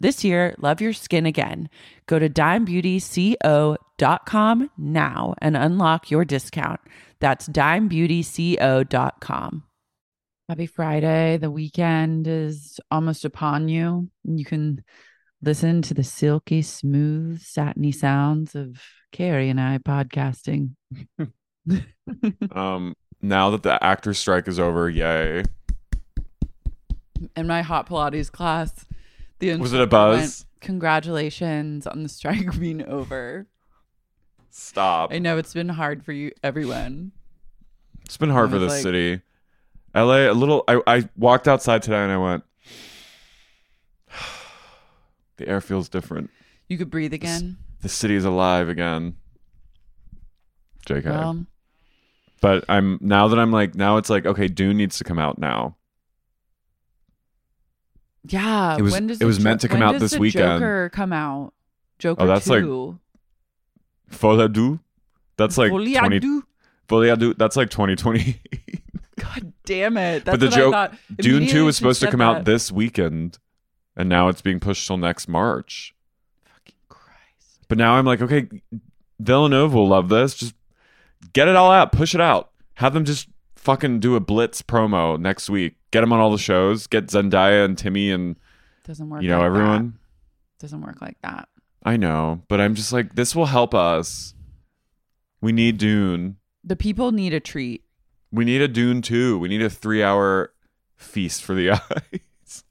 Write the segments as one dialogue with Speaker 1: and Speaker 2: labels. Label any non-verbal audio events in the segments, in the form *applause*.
Speaker 1: This year, love your skin again. Go to dimebeautyco.com now and unlock your discount. That's dimebeautyco.com. Happy Friday. The weekend is almost upon you. You can listen to the silky, smooth, satiny sounds of Carey and I podcasting. *laughs*
Speaker 2: Um, now that the actor strike is over, yay.
Speaker 1: In my hot Pilates class, the
Speaker 2: Was it a buzz?
Speaker 1: went, Congratulations on the strike *laughs* being over.
Speaker 2: Stop.
Speaker 1: I know it's been hard for you, everyone.
Speaker 2: It's been hard for this
Speaker 1: like-
Speaker 2: city. LA, a little. I, I walked outside today and I went, *sighs* the air feels different.
Speaker 1: You could breathe again.
Speaker 2: The city is alive again. JK.
Speaker 1: Well,
Speaker 2: but I'm now that I'm like now it's like okay, Dune needs to come out now.
Speaker 1: Yeah.
Speaker 2: It was-
Speaker 1: when does
Speaker 2: it was
Speaker 1: the
Speaker 2: meant to come out this weekend.
Speaker 1: Joker come out. Joker
Speaker 2: Oh, that's like
Speaker 1: two.
Speaker 2: Folie à deux? That's like
Speaker 1: Folie à
Speaker 2: 20
Speaker 1: deux.
Speaker 2: Folie à That's like 2020.
Speaker 1: God damn it! That's
Speaker 2: but the joke. Dune 2 was supposed to come out this weekend and now it's being pushed till next March.
Speaker 1: Fucking Christ.
Speaker 2: But now I'm like, okay, Villeneuve will love this. Just get it all out, push it out. Have them just fucking do a blitz promo next week. Get them on all the shows. Get Zendaya and Timmy and
Speaker 1: Doesn't work.
Speaker 2: you know
Speaker 1: like
Speaker 2: everyone.
Speaker 1: That. Doesn't work like that.
Speaker 2: I know, but I'm just like, this will help us. We need Dune.
Speaker 1: The people need a treat.
Speaker 2: We need a Dune too. We need a three hour feast for the *laughs* eyes.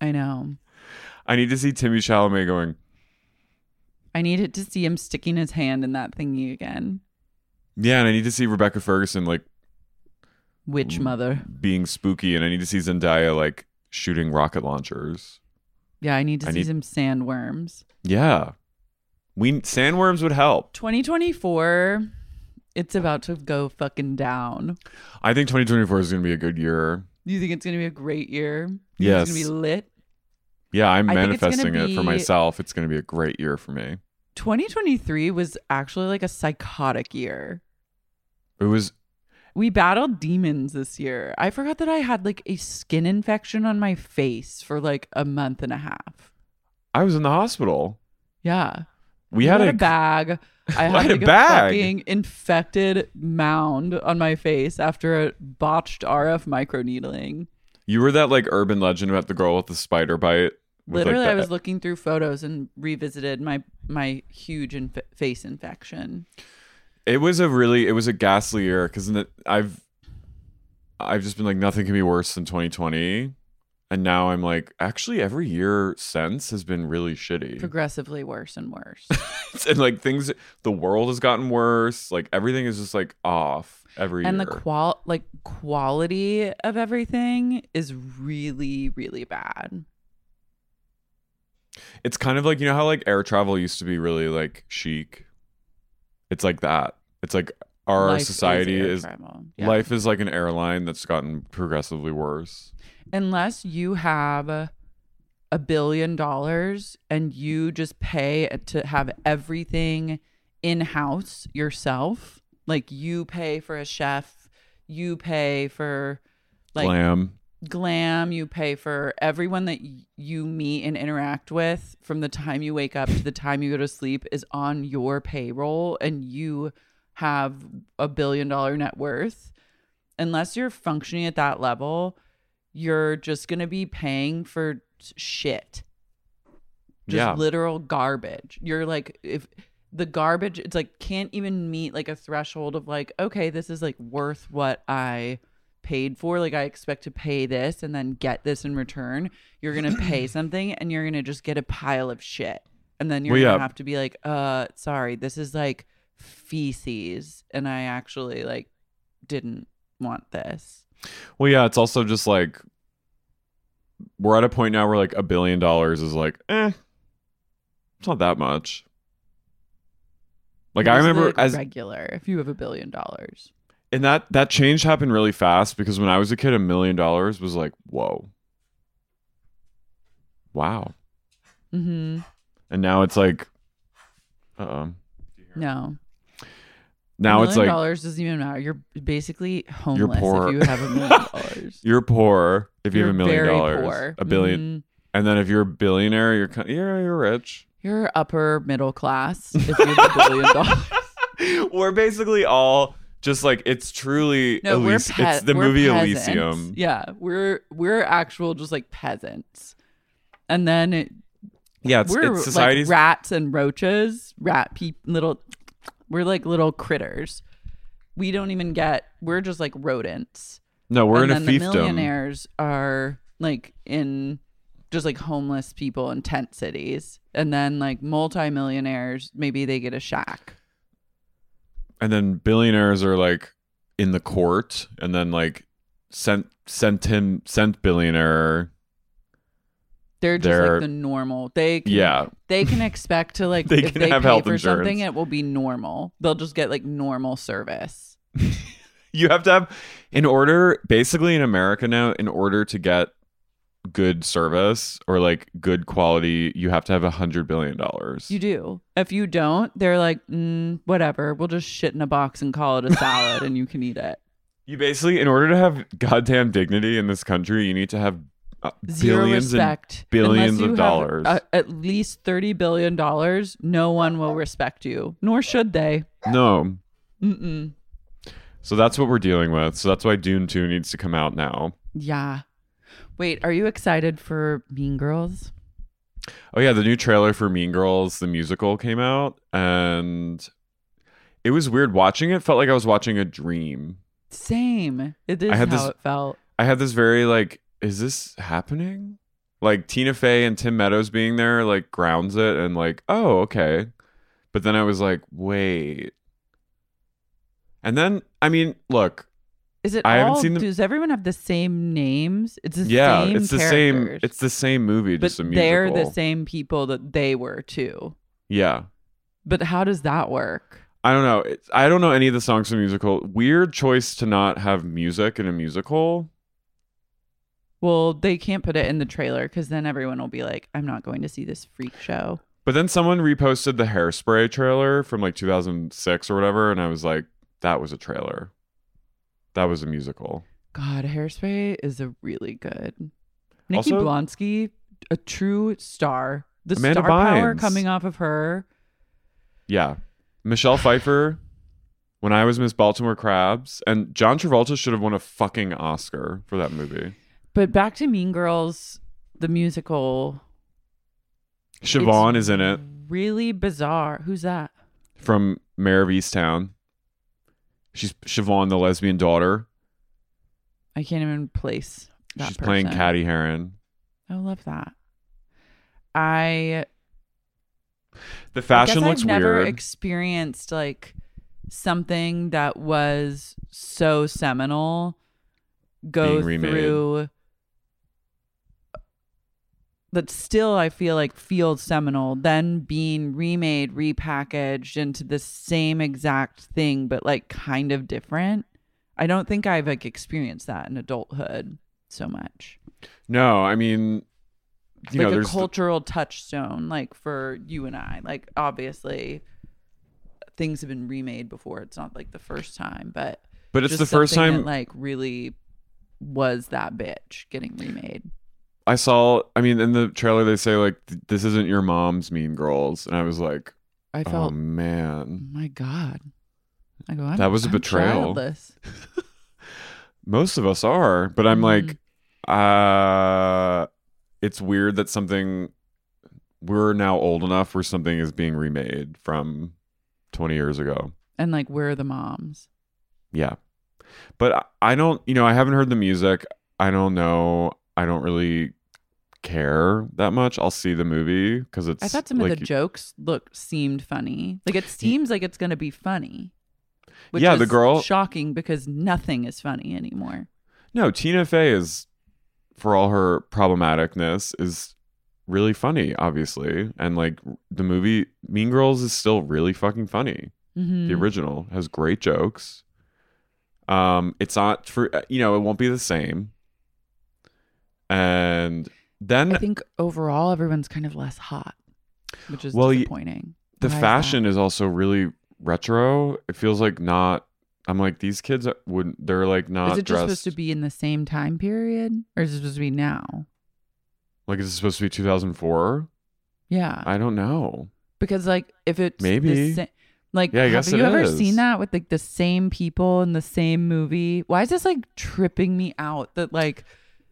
Speaker 1: I know.
Speaker 2: I need to see Timmy Chalamet going,
Speaker 1: I needed to see him sticking his hand in that thingy again.
Speaker 2: yeah, and I need to see Rebecca Ferguson like
Speaker 1: Witch mm, mother.
Speaker 2: being spooky, and I need to see Zendaya like shooting rocket launchers.
Speaker 1: Yeah, I need to
Speaker 2: I
Speaker 1: see
Speaker 2: need-
Speaker 1: some sandworms.
Speaker 2: Yeah. We sandworms would help.
Speaker 1: 2024, it's about to go fucking down.
Speaker 2: I think 2024 is going to be a good year.
Speaker 1: You think it's going to be a great year? You
Speaker 2: Yes.
Speaker 1: It's going to be lit.
Speaker 2: Yeah, I'm
Speaker 1: I think it's gonna
Speaker 2: manifesting it for myself. It's going to be a great year for me.
Speaker 1: 2023 was actually like a psychotic year.
Speaker 2: It was
Speaker 1: We battled demons this year. I forgot that I had like a skin infection on my face for like a month and a half.
Speaker 2: I was in the hospital.
Speaker 1: Yeah.
Speaker 2: We had,
Speaker 1: had
Speaker 2: a,
Speaker 1: bag. I *laughs* had,
Speaker 2: had a
Speaker 1: like a,
Speaker 2: bag.
Speaker 1: fucking infected mound on my face after a botched RF microneedling.
Speaker 2: You were that like urban legend about the girl with the spider bite. with, like,
Speaker 1: Literally,
Speaker 2: the-
Speaker 1: I was looking through photos and revisited my my huge inf- face infection.
Speaker 2: It was a really it was a ghastly year because I've I've just been like nothing can be worse than 2020, and now I'm like, actually, every year since has been really shitty.
Speaker 1: Progressively worse and worse. *laughs*
Speaker 2: and like things, the world has gotten worse. Like everything is just like off every
Speaker 1: and
Speaker 2: year.
Speaker 1: the qual like quality of everything is really really bad.
Speaker 2: it's kind of like you know how like air travel used to be really like chic. It's like that. It's like our
Speaker 1: Life
Speaker 2: society
Speaker 1: air
Speaker 2: is.
Speaker 1: Yeah.
Speaker 2: life is like an airline that's gotten progressively worse.
Speaker 1: unless you have a billion dollars and you just pay to have everything in house yourself, like you pay for a chef, you pay for like
Speaker 2: Glam.
Speaker 1: Glam, you pay for everyone that you meet and interact with from the time you wake up to the time you go to sleep is on your payroll and you have a billion dollar net worth. Unless you're functioning at that level, you're just going to be paying for shit. Just
Speaker 2: Yeah.
Speaker 1: literal garbage. You're like if the garbage it's like can't even meet like a threshold of like okay, this is like worth what I paid for. Like I expect to pay this and then get this in return. You're to *clears throat* pay something and you're to just get a pile of shit. And then you're
Speaker 2: Well,
Speaker 1: to
Speaker 2: yeah.
Speaker 1: have to be like, "Uh, sorry, this is like feces and I actually like didn't want this."
Speaker 2: Well, yeah, it's also just like we're at a point now where like a billion dollars is like, eh, it's not that much. Like I remember as
Speaker 1: regular if you have a billion dollars.
Speaker 2: And that that change happened really fast because when I was a kid, a million dollars was like, whoa, wow,
Speaker 1: Mhm.
Speaker 2: and now it's like, uh, oh
Speaker 1: No.
Speaker 2: now
Speaker 1: a
Speaker 2: it's
Speaker 1: million
Speaker 2: like
Speaker 1: dollars doesn't even matter. You're basically homeless
Speaker 2: poor.
Speaker 1: if you have a million *laughs* dollars.
Speaker 2: you're poor if you
Speaker 1: You're
Speaker 2: have a million dollars,
Speaker 1: poor.
Speaker 2: a 1000000000
Speaker 1: Mhm.
Speaker 2: and then if you're a billionaire, you're kind yeah, you're rich.
Speaker 1: You're upper middle class if you have a billion dollars. *laughs*
Speaker 2: we're basically all just like it's truly
Speaker 1: No, pe-
Speaker 2: it's the movie
Speaker 1: peasants.
Speaker 2: Elysium.
Speaker 1: Yeah, we're we're actual just like peasants, and then it,
Speaker 2: Yeah, it's,
Speaker 1: we're
Speaker 2: it's society's
Speaker 1: like rats and roaches, rat peop little. We're like little critters. We don't even get. We're just like rodents.
Speaker 2: no, we're
Speaker 1: and
Speaker 2: in a
Speaker 1: then the millionaires are like in just like homeless people in tent cities, and then like multimillionaires, maybe they get a shack.
Speaker 2: And then billionaires are like in the court, and then like sent sent him sent billionaire.
Speaker 1: They're just
Speaker 2: They're-
Speaker 1: like the normal. They can,
Speaker 2: Yeah,
Speaker 1: they can expect to like *laughs*
Speaker 2: They
Speaker 1: if
Speaker 2: can
Speaker 1: they
Speaker 2: have
Speaker 1: pay for something, it will be normal. They'll just get like normal service. *laughs*
Speaker 2: you have to have in order basically in America now in order to get good service or like good quality you have to have a hundred billion dollars
Speaker 1: You do. If you don't, they're like, mm, whatever. We'll just shit in a box and call it a *laughs* salad, and you can eat it.
Speaker 2: You basically, in order to have goddamn dignity in this country, you need to have uh,
Speaker 1: Zero
Speaker 2: billions and
Speaker 1: respect.
Speaker 2: billions of dollars.
Speaker 1: uh, at least thirty billion dollars. No one will respect you, nor should they.
Speaker 2: no.
Speaker 1: Mm-mm.
Speaker 2: So that's what we're dealing with. So that's why Dune 2 needs to come out now.
Speaker 1: Yeah. Wait, are you excited for Mean Girls?
Speaker 2: Oh yeah, the new trailer for Mean Girls the musical came out and it was weird watching it felt like I was watching a dream.
Speaker 1: Same. It is
Speaker 2: I had
Speaker 1: how
Speaker 2: this-
Speaker 1: it felt.
Speaker 2: I had this very like is this happening? Like Tina Fey and Tim Meadows being there like grounds it and like, "Oh, okay." But then I was like, "Wait." And then I mean, look,
Speaker 1: Is it
Speaker 2: I haven't
Speaker 1: all?
Speaker 2: seen the-
Speaker 1: Does everyone have the same names? It's the
Speaker 2: yeah,
Speaker 1: same.
Speaker 2: it's the same it's the same movie,
Speaker 1: but
Speaker 2: just a musical.
Speaker 1: they're the same people that they were too.
Speaker 2: Yeah.
Speaker 1: But how does that work?
Speaker 2: I don't know. It's, I don't know any of the songs from the musical. Weird choice to not have music in a musical.
Speaker 1: Well, they can't put it in the trailer because then everyone will be like, "I'm not going to see this freak show."
Speaker 2: But then someone reposted the Hairspray trailer from like 2006 or whatever, and I was like, that was a trailer. That was a musical.
Speaker 1: God, Hairspray is a really good. Nikki
Speaker 2: Also-
Speaker 1: Blonsky, a true star. The
Speaker 2: Amanda
Speaker 1: star power coming off of her.
Speaker 2: Yeah. Michelle Pfeiffer, when I was Miss Baltimore Crabs, and John Travolta should have won a fucking Oscar for that movie.
Speaker 1: But back to Mean Girls, the musical.
Speaker 2: Siobhan
Speaker 1: It's
Speaker 2: is in it
Speaker 1: Really bizarre. Who's that?
Speaker 2: from Mare of Easttown. She's Siobhan, the lesbian daughter.
Speaker 1: I can't even place. that
Speaker 2: She's playing
Speaker 1: person.
Speaker 2: Cady Heron.
Speaker 1: I love that. I
Speaker 2: The fashion
Speaker 1: I
Speaker 2: looks
Speaker 1: I've never
Speaker 2: weird.
Speaker 1: experienced like something that was so seminal go through that still I feel like feels seminal, then being remade, repackaged into the same exact thing, but like kind of different. I don't think I've like experienced that in adulthood so much.
Speaker 2: no, I mean, you
Speaker 1: like
Speaker 2: know,
Speaker 1: a
Speaker 2: the-
Speaker 1: cultural touchstone, like for you and I. Like obviously things have been remade before. It's not like the first time, but
Speaker 2: but it's the first time
Speaker 1: that, like really was that bitch getting remade.
Speaker 2: I saw. I mean, in the trailer they say like, "This isn't your mom's Mean Girls," and I was like,
Speaker 1: I
Speaker 2: "Oh
Speaker 1: felt, oh,
Speaker 2: man."
Speaker 1: my god. I go,
Speaker 2: That was a
Speaker 1: I'm
Speaker 2: betrayal. *laughs* Most of us are, but I'm like,
Speaker 1: Mm-hmm.
Speaker 2: uh, it's weird that something we're now old enough where something is being remade from 20 years ago.
Speaker 1: And like, where are the moms?
Speaker 2: Yeah. But I don't, you know, I haven't heard the music. I don't know. I don't really care that much. I'll see the movie because it's.
Speaker 1: I thought some
Speaker 2: like,
Speaker 1: of the jokes look seemed funny. Like it seems like it's gonna be funny. Which
Speaker 2: Yeah, the girl-
Speaker 1: shocking because nothing is funny anymore.
Speaker 2: No, Tina Fey is, for all her problematicness, is really funny, obviously. And like the movie Mean Girls is still really fucking funny.
Speaker 1: Mhm.
Speaker 2: The original has great jokes. Um, it's not for you know, it won't be the same. And then
Speaker 1: I think overall everyone's kind of less hot, which is
Speaker 2: Well,
Speaker 1: disappointing.
Speaker 2: the
Speaker 1: Why is
Speaker 2: fashion
Speaker 1: that?
Speaker 2: is also really retro. It feels like not. I'm like these kids wouldn't. They're like not
Speaker 1: Is it just
Speaker 2: dressed.
Speaker 1: supposed to be in the same time period, or is it supposed to be now?
Speaker 2: like is it supposed to be 2004?
Speaker 1: Yeah,
Speaker 2: I don't know.
Speaker 1: because like if it's
Speaker 2: Maybe.
Speaker 1: the sa- like
Speaker 2: Yeah, I
Speaker 1: have
Speaker 2: guess
Speaker 1: you
Speaker 2: it
Speaker 1: ever
Speaker 2: is.
Speaker 1: seen that with like the same people in the same movie? Why is this like tripping me out that like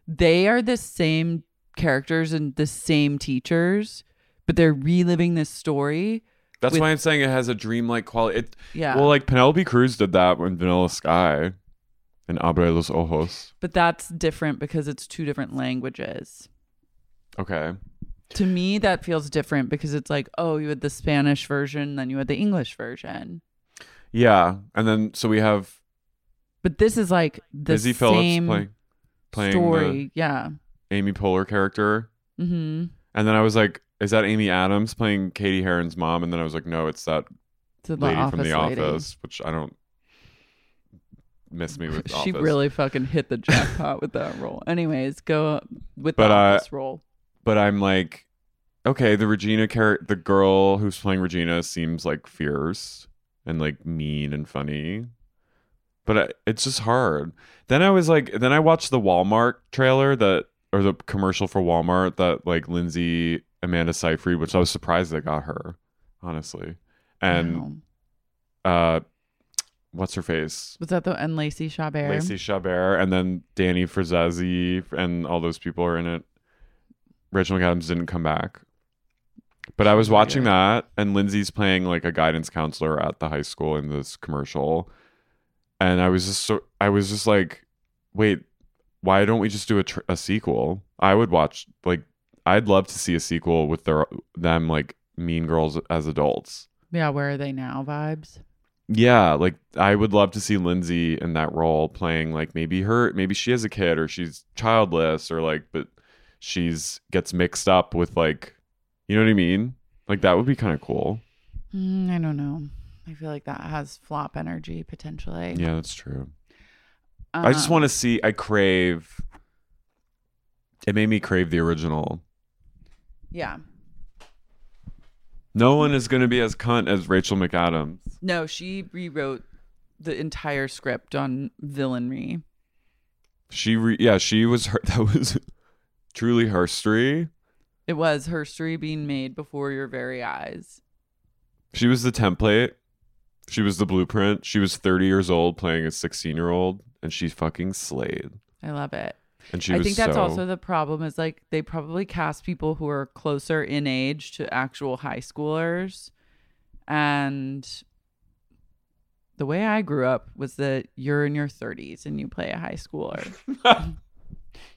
Speaker 1: they are the same characters and the same teachers, but they're reliving this story?
Speaker 2: That's
Speaker 1: With-
Speaker 2: why I'm saying it has a dreamlike quality. It,
Speaker 1: Yeah.
Speaker 2: Well, like Penelope Cruz did that when Vanilla Sky and Abre los Ojos.
Speaker 1: but that's different because it's two different languages.
Speaker 2: Okay.
Speaker 1: To me, that feels different because it's like, oh, you had the Spanish version, then you had the English version.
Speaker 2: Yeah, and then so we have
Speaker 1: But this is like the
Speaker 2: Busy Phillips
Speaker 1: same
Speaker 2: playing playing
Speaker 1: story. Yeah.
Speaker 2: Amy Poehler character,
Speaker 1: Mm-hmm.
Speaker 2: and then I was like, "Is that Amy Adams playing Cady Heron's mom?" And then I was like, "No, it's that
Speaker 1: the
Speaker 2: lady from The
Speaker 1: lady.
Speaker 2: Office," which I don't miss me with. *laughs*
Speaker 1: She
Speaker 2: Office.
Speaker 1: really fucking hit the jackpot with that role. Anyways, go with
Speaker 2: But,
Speaker 1: the
Speaker 2: uh,
Speaker 1: office role.
Speaker 2: but I'm like, okay, the Regina character, the girl who's playing Regina seems like fierce and like mean and funny, but I, it's just hard. Then I was like, then I watched the Walmart trailer that or the commercial for Walmart that like Lindsay Amanda Seyfried, which I was surprised they got her, honestly, and
Speaker 1: Wow.
Speaker 2: uh, what's her face?
Speaker 1: was that the and Lacey Chabert?
Speaker 2: Lacey Chabert, and then Danny Franzese, and all those people are in it. Rachel McAdams didn't come back, but I was watching that, and Lindsay's playing like a guidance counselor at the high school in this commercial, and I was just so I was just like, wait, why don't we just do a, tr- a sequel? I would watch like I'd love to see a sequel with their them like Mean Girls as adults.
Speaker 1: Yeah, where are they now? Vibes.
Speaker 2: Yeah, like I would love to see Lindsay in that role playing like maybe her maybe she has a kid or she's childless or like but she's gets mixed up with like you know what I mean? Like that would be kind of cool.
Speaker 1: Mm, I don't know. I feel like that has flop energy potentially.
Speaker 2: Yeah, that's true. I just uh-huh. want to see I crave it made me crave the original.
Speaker 1: Yeah.
Speaker 2: No one is going to be as cunt as Rachel McAdams.
Speaker 1: No, she rewrote the entire script on villainry.
Speaker 2: She re- yeah, she was her *laughs* that was truly her story.
Speaker 1: It was her story being made before your very eyes.
Speaker 2: She was the template. She was the blueprint. She was 30 years old playing a 16 year old, and she fucking slayed.
Speaker 1: I love it.
Speaker 2: And she
Speaker 1: I think that's
Speaker 2: so,
Speaker 1: also the problem is like they probably cast people who are closer in age to actual high schoolers. And the way I grew up was that you're in your 30s and you play a high schooler. *laughs*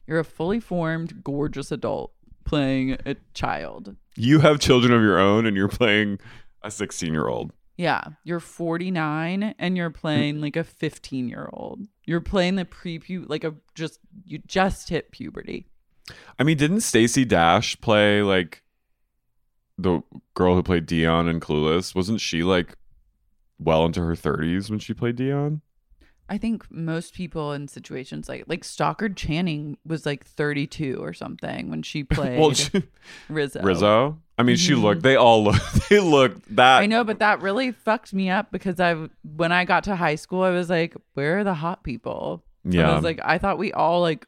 Speaker 1: You're a fully formed, gorgeous adult playing a child.
Speaker 2: You have children of your own and you're playing a 16 year old.
Speaker 1: Yeah, you're 49 and you're playing like a 15 year old. You're playing the pre like a just you just hit puberty.
Speaker 2: I mean, didn't Stacey Dash play like the girl who played Dionne in Clueless? Wasn't she like well into her 30s when she played Dionne?
Speaker 1: I think most people in situations like like Stockard Channing was like 32 or something when she *laughs* played
Speaker 2: well, she,
Speaker 1: Rizzo.
Speaker 2: Rizzo. I mean, she
Speaker 1: Mhm.
Speaker 2: looked. They all look. *laughs* They looked that.
Speaker 1: I know, but that really fucked me up because I when I got to high school, I was like, where are the hot people? And I was like, I thought we all like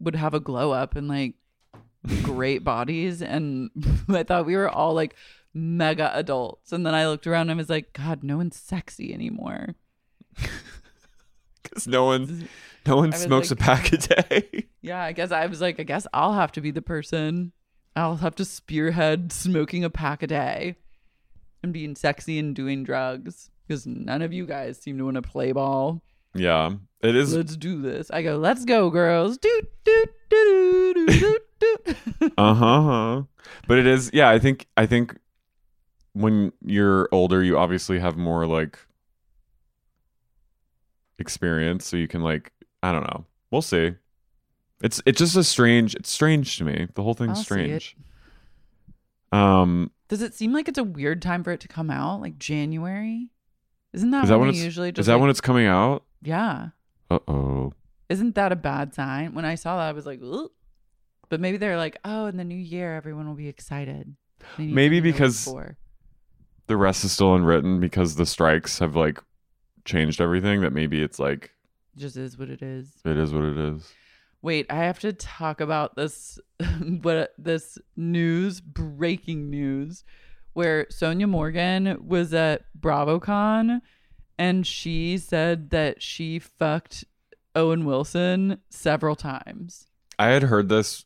Speaker 1: would have a glow up and like *laughs* great bodies, and I thought we were all like mega adults. And then I looked around and I was like, God, no one's sexy anymore.
Speaker 2: Because no one, no one smokes
Speaker 1: like-
Speaker 2: a pack a day. *laughs*
Speaker 1: Yeah, I guess I was like, I guess I'll have to be the person. I'll have to spearhead smoking a pack a day and being sexy and doing drugs because none of you guys seem to want to play ball.
Speaker 2: yeah, it is.
Speaker 1: Let's do this. I go, let's go, girls. Doot, doot, doot, doot, doot, doot. *laughs*
Speaker 2: Uh huh. But it is. Yeah, I think. I think when you're older, you obviously have more like experience, so you can like. I don't know. We'll see. It's it's just a strange. It's strange to me. The whole thing's
Speaker 1: I'll
Speaker 2: strange. Um,
Speaker 1: Does it seem like it's a weird time for it to come out? Like January? Isn't that,
Speaker 2: is that
Speaker 1: when
Speaker 2: when it's
Speaker 1: usually just
Speaker 2: is that
Speaker 1: like-
Speaker 2: when it's coming out?
Speaker 1: Yeah.
Speaker 2: Uh oh.
Speaker 1: Isn't that a bad sign? When I saw that, I was like, Ugh. but maybe they're like, oh, in the new year, everyone will be excited.
Speaker 2: Maybe
Speaker 1: something to look
Speaker 2: because- The rest is still unwritten because the strikes have like changed everything. That maybe it's like
Speaker 1: just is what it is.
Speaker 2: it is what it is.
Speaker 1: Wait, I have to talk about this *laughs* what this news, breaking news, where Sonja Morgan was at BravoCon and she said that she fucked Owen Wilson several times.
Speaker 2: I had heard this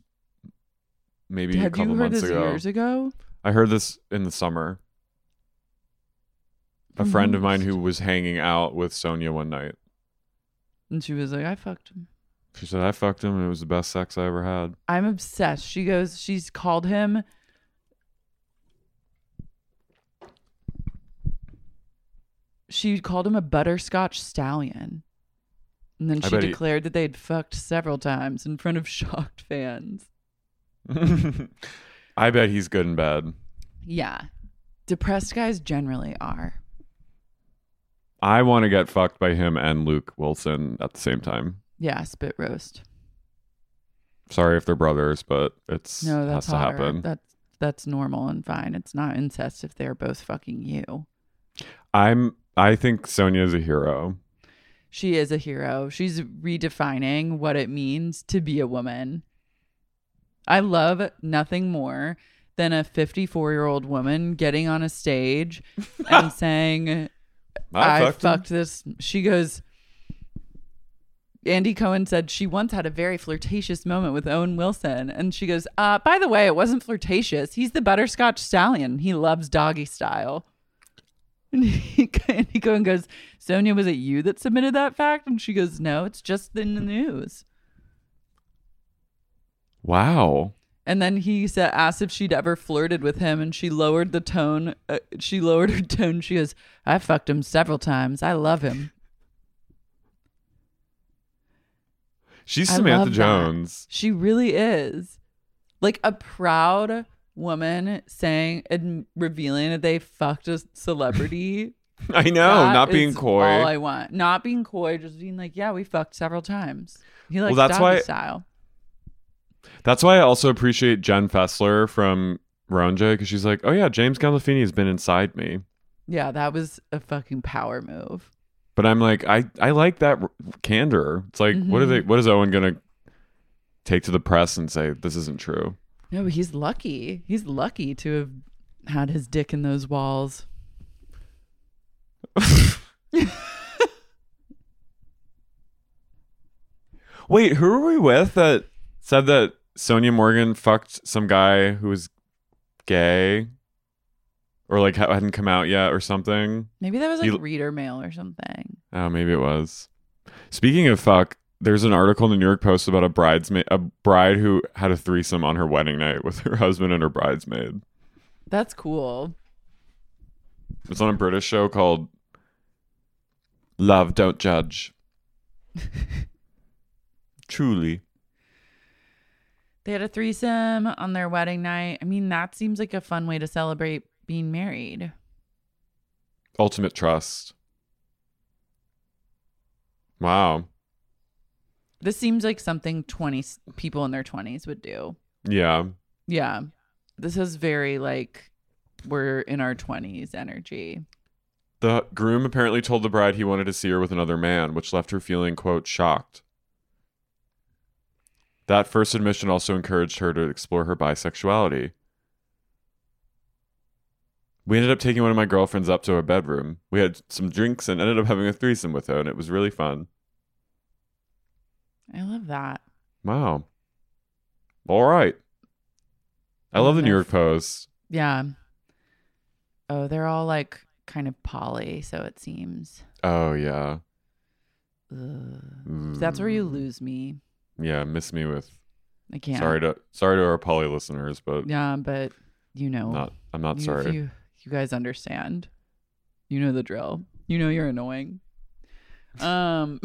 Speaker 2: maybe a
Speaker 1: Have
Speaker 2: couple
Speaker 1: you heard
Speaker 2: months
Speaker 1: this
Speaker 2: ago.
Speaker 1: years ago?
Speaker 2: I heard this in the summer. A friend of mine who mm-hmm. was hanging out with Sonja one night.
Speaker 1: And she was like, I fucked him.
Speaker 2: She said, I fucked him and it was the best sex I ever had.
Speaker 1: I'm obsessed. She goes, she's called him. She called him a butterscotch stallion. And then
Speaker 2: I
Speaker 1: she
Speaker 2: bet he-
Speaker 1: declared that they'd fucked several times in front of *laughs* shocked fans. *laughs*
Speaker 2: I bet he's good and bad.
Speaker 1: Yeah. Depressed guys generally are.
Speaker 2: I want to get fucked by him and Luke Wilson at the same time.
Speaker 1: Yeah, spit roast.
Speaker 2: Sorry if they're brothers, but it's
Speaker 1: No,
Speaker 2: has
Speaker 1: that's
Speaker 2: to
Speaker 1: hotter.
Speaker 2: happen.
Speaker 1: That's that's normal and fine. It's not incest if they're both fucking you.
Speaker 2: I'm I think Sonja's a hero.
Speaker 1: She is a hero. She's redefining what it means to be a woman. I love nothing more than a 54 year old woman getting on a stage *laughs* and saying,
Speaker 2: I,
Speaker 1: I,
Speaker 2: fucked,
Speaker 1: fucked this. She goes, Andy Cohen said she once had a very flirtatious moment with Owen Wilson. And she goes, uh, by the way, it wasn't flirtatious. He's the butterscotch stallion. He loves doggy style. *laughs* And he, Andy Cohen goes, Sonja, was it you that submitted that fact? And she goes, no, it's just in the news.
Speaker 2: Wow.
Speaker 1: And then he said, asked if she'd ever flirted with him, and she lowered the tone. Uh, she lowered her tone. She goes, "I fucked him several times. I love him."
Speaker 2: She's
Speaker 1: I
Speaker 2: Samantha
Speaker 1: love that.
Speaker 2: Jones.
Speaker 1: She really is, like a proud woman saying and revealing that they fucked a celebrity. *laughs*
Speaker 2: I know,
Speaker 1: That
Speaker 2: not being coy.
Speaker 1: All I want, not being coy, just being like, "Yeah, we fucked several times." He likes
Speaker 2: that's why-
Speaker 1: style.
Speaker 2: That's why I also appreciate Jen Fessler from RHONJ because she's like, oh yeah, James Gandolfini has been inside me.
Speaker 1: Yeah, that was a fucking power move.
Speaker 2: But I'm like, I, I like that r- candor. It's like, what are they? Mm-hmm. What is Owen gonna take to the press and say this isn't true?
Speaker 1: No, he's lucky. He's lucky to have had his dick in those walls. *laughs*
Speaker 2: Wait, who are we with that said that Sonja Morgan fucked some guy who was gay, or like hadn't come out yet, or something?
Speaker 1: Maybe that was like
Speaker 2: You-
Speaker 1: reader mail or something.
Speaker 2: Oh, maybe it was. Speaking of fuck, there's an article in the New York Post about a bridesmaid, a bride who had a threesome on her wedding night with her *laughs* husband and her bridesmaid.
Speaker 1: That's cool.
Speaker 2: It's on a British show called Love Don't Judge. *laughs* Truly.
Speaker 1: They had a threesome on their wedding night. I mean, that seems like a fun way to celebrate being married.
Speaker 2: Ultimate trust. Wow.
Speaker 1: This seems like something 20 s- people in their 20s would do.
Speaker 2: Yeah.
Speaker 1: Yeah. This is very like we're in our 20s energy.
Speaker 2: The groom apparently told the bride he wanted to see her with another man, which left her feeling, quote, shocked. That first admission also encouraged her to explore her bisexuality. We ended up taking one of my girlfriends up to her bedroom. We had some drinks and ended up having a threesome with her, and it was really fun.
Speaker 1: I love that.
Speaker 2: Wow. All right. I love the New York Post.
Speaker 1: Yeah. Oh, they're all like kind of poly, so it seems.
Speaker 2: Oh, yeah.
Speaker 1: Ugh. That's where you
Speaker 2: Mm.
Speaker 1: lose me.
Speaker 2: Yeah, miss me with.
Speaker 1: I can't.
Speaker 2: Sorry to sorry to our poly listeners, but
Speaker 1: Yeah, but you know,
Speaker 2: not I'm not
Speaker 1: you,
Speaker 2: sorry.
Speaker 1: You, you guys understand. You know the drill. You know you're annoying. Um,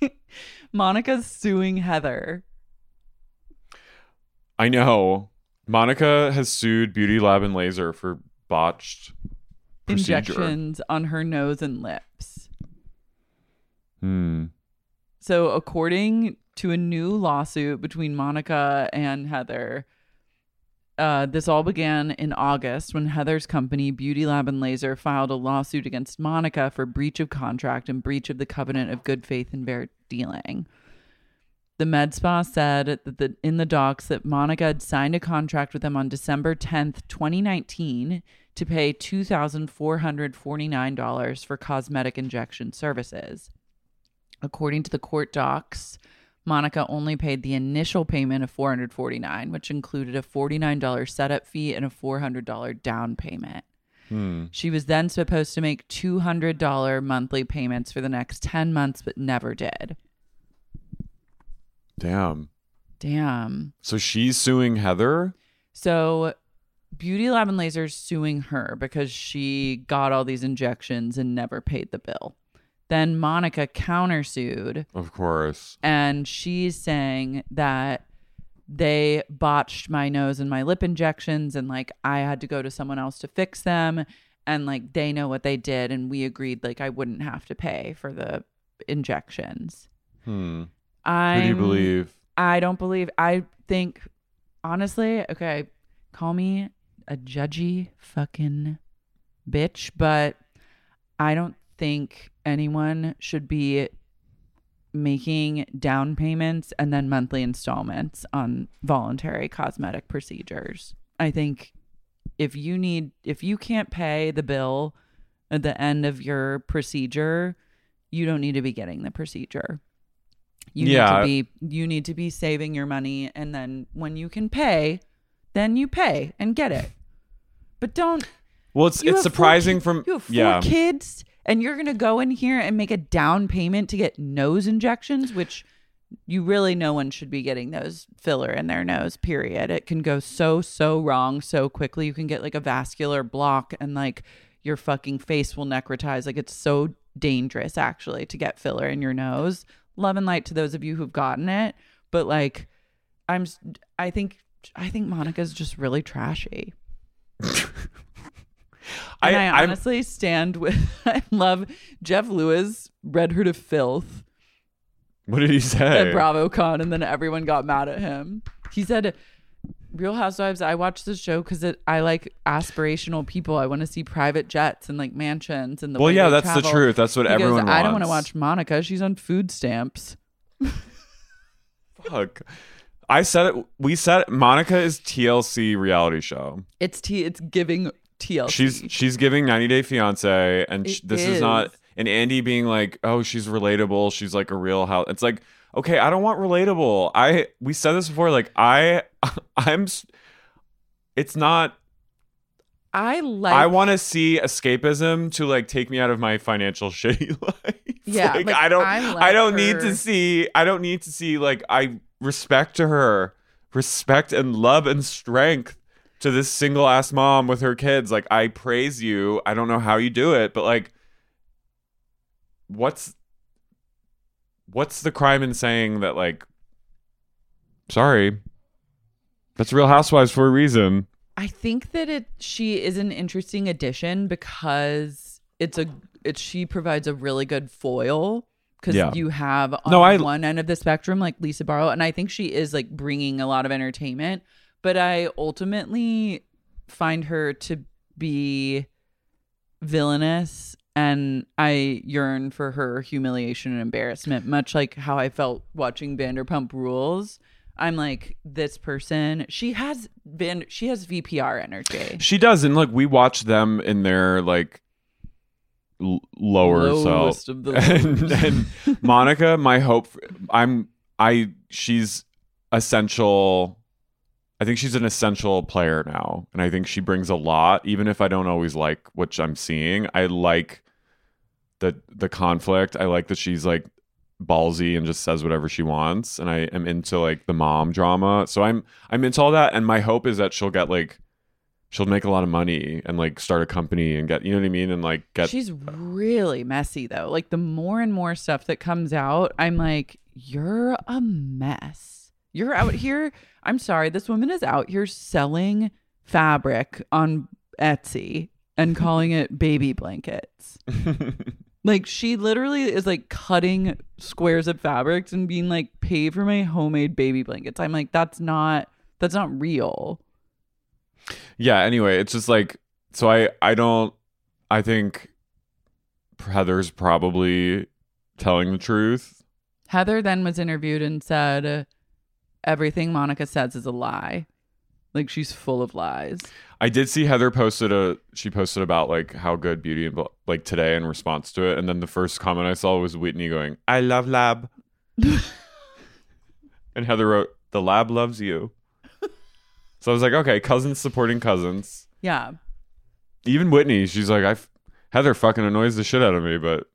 Speaker 1: *laughs* Monica's suing Heather.
Speaker 2: I know. Monica has sued Beauty Lab and Laser for botched procedure.
Speaker 1: Injections on her nose and lips.
Speaker 2: Hmm.
Speaker 1: So, according to a new lawsuit between Monica and Heather, uh, this all began in August when Heather's company, Beauty Lab and Laser, filed a lawsuit against Monica for breach of contract and breach of the covenant of good faith and fair dealing. The med spa said that the, in the docs that Monica had signed a contract with them on December 10th, 2019, to pay $2,449 for cosmetic injection services. According to the court docs, Monica only paid the initial payment of 449, which included a $49 setup fee and a $400 down payment.
Speaker 2: Hmm.
Speaker 1: She was then supposed to make $200 monthly payments for the next 10 months, but never did.
Speaker 2: Damn.
Speaker 1: Damn.
Speaker 2: So she's suing Heather?
Speaker 1: So Beauty Lab and Laser's suing her because she got all these injections and never paid the bill. Then Monica countersued
Speaker 2: Of course.
Speaker 1: and she's saying that they botched my nose and my lip injections and like I had to go to someone else to fix them and like they know what they did and we agreed like I wouldn't have to pay for the injections.
Speaker 2: Hmm.
Speaker 1: I
Speaker 2: do you believe?
Speaker 1: I don't believe I think honestly, okay, call me a judgy fucking bitch, but I don't think anyone should be making down payments and then monthly installments on voluntary cosmetic procedures. I think if you need if you can't pay the bill at the end of your procedure, you don't need to be getting the procedure. You
Speaker 2: Yeah.
Speaker 1: need to be you need to be saving your money and then when you can pay, then you pay and get it. But don't
Speaker 2: Well, it's
Speaker 1: you
Speaker 2: it's surprising
Speaker 1: ki-
Speaker 2: from
Speaker 1: you have four
Speaker 2: yeah.
Speaker 1: kids and you're gonna go in here and make a down payment to get nose injections, which you really no one should be getting those filler in their nose. Period. It can go so so wrong so quickly. You can get like a vascular block and like your fucking face will necrotize. Like it's so dangerous actually to get filler in your nose. Love and light to those of you who've gotten it, but like I'm i think I think Monica's just really trashy. *laughs* And I,
Speaker 2: I'm-
Speaker 1: honestly stand with. *laughs* I love Jeff Lewis read her to filth
Speaker 2: What did he say?
Speaker 1: at BravoCon, and then everyone got mad at him. He said, "Real Housewives. I watch this show because I like aspirational people. I want to see private jets and like mansions and the
Speaker 2: Well, yeah, that's the truth. That's what
Speaker 1: He goes,
Speaker 2: everyone
Speaker 1: I don't want to watch Monica. She's on food stamps.
Speaker 2: Fuck. I said it. We said it. Monica is TLC reality show.
Speaker 1: It's t. It's giving TLC.
Speaker 2: She's she's giving 90 Day Fiance, and sh- this is. not. And Andy being like, "Oh, she's relatable. She's like a real house." It's like, okay, I don't want relatable. I we said this before. Like I, *laughs* I'm. It's not.
Speaker 1: I like.
Speaker 2: I want to see escapism to like take me out of my financial *laughs* shitty life.
Speaker 1: Yeah,
Speaker 2: like,
Speaker 1: like,
Speaker 2: I don't
Speaker 1: I
Speaker 2: I, don't need to see I don't need to see like I respect to her, respect and love and strength to this single ass mom with her kids. Like I praise you. I don't know how you do it, but like what's what's the crime in saying that like sorry. That's Real Housewives for a reason.
Speaker 1: I think that it she is an interesting addition because it's a it she provides a really good foil because
Speaker 2: Yeah.
Speaker 1: you have on
Speaker 2: No, I-
Speaker 1: one end of the spectrum like Lisa Barlow and I think she is like bringing a lot of entertainment, but I ultimately find her to be villainous and I yearn for her humiliation and embarrassment, much like how I felt watching Vanderpump Rules. I'm like this person. She has been. She has VPR energy.
Speaker 2: She does, and look, we watch them in their like l- lower
Speaker 1: Lowest
Speaker 2: self. *laughs* and, and Monica, my hope, I'm, I, she's essential. I think she's an essential player now, and I think she brings a lot. Even if I don't always like what I'm seeing, I like the the conflict. I like that she's like ballsy and just says whatever she wants, and I am into like the mom drama. So I'm I'm into all that, and my hope is that she'll get like she'll make a lot of money and like start a company and get you know what I mean, and like get
Speaker 1: She's really messy though. Like the more and more stuff that comes out, I'm like, you're a mess. You're out here. I'm sorry, this woman is out here selling fabric on Etsy and calling it baby blankets. *laughs* Like she literally is like cutting squares of fabrics and being like, pay for my homemade baby blankets. I'm like, that's not that's not real.
Speaker 2: yeah anyway it's just like so i i don't i think heather's probably telling the truth
Speaker 1: Heather then was interviewed and said everything Monica says is a lie. Like she's full of lies.
Speaker 2: i did see heather posted a she posted about like how good beauty and Bl- like today in response to it and then the first comment i saw was whitney going i love lab *laughs* and heather wrote the lab loves you so i was like okay cousins supporting cousins
Speaker 1: Yeah.
Speaker 2: even whitney she's like i f- heather fucking annoys the shit out of me but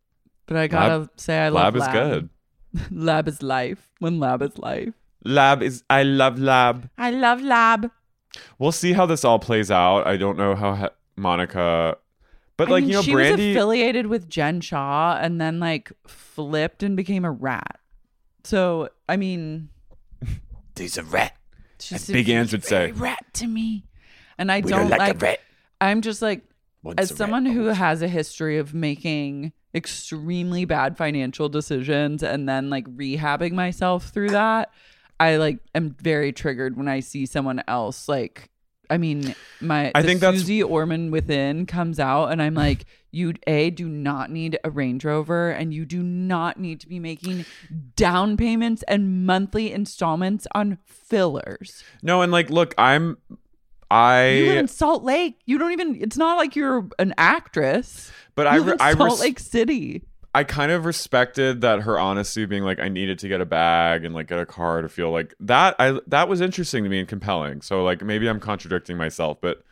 Speaker 1: But I gotta say I love
Speaker 2: lab is good *laughs*
Speaker 1: lab is life. When lab is life.
Speaker 2: Lab is i love lab
Speaker 1: I love lab.
Speaker 2: We'll see how this all plays out. I don't know how he- Monica, but
Speaker 1: I
Speaker 2: like
Speaker 1: mean,
Speaker 2: you know,
Speaker 1: she
Speaker 2: Brandi.
Speaker 1: was affiliated with Jen Shaw and then like flipped and became a rat. So I mean, *laughs*
Speaker 2: He's a rat.
Speaker 1: she's
Speaker 2: As Big Ange would
Speaker 1: very
Speaker 2: say.
Speaker 1: rat to me, and I don't like.
Speaker 2: rat.
Speaker 1: I'm just like
Speaker 2: Once
Speaker 1: as
Speaker 2: a rat,
Speaker 1: someone who oh,
Speaker 2: always.
Speaker 1: has a history of making extremely bad financial decisions and then like rehabbing myself through that i like am very triggered when i see someone else like i mean my
Speaker 2: I think that's-
Speaker 1: susie orman within comes out and i'm like you a do not need a range rover and you do not need to be making down payments and monthly installments on fillers
Speaker 2: No, and like, look, I'm.
Speaker 1: I you live in Salt Lake. You don't even. It's not like you're an actress.
Speaker 2: But I. Re-
Speaker 1: in
Speaker 2: I.
Speaker 1: Salt
Speaker 2: Res-
Speaker 1: Lake City.
Speaker 2: I kind of respected that her honesty, being like, I needed to get a bag and like get a car to feel like that. I that was interesting to me and compelling. So like, maybe I'm contradicting myself, but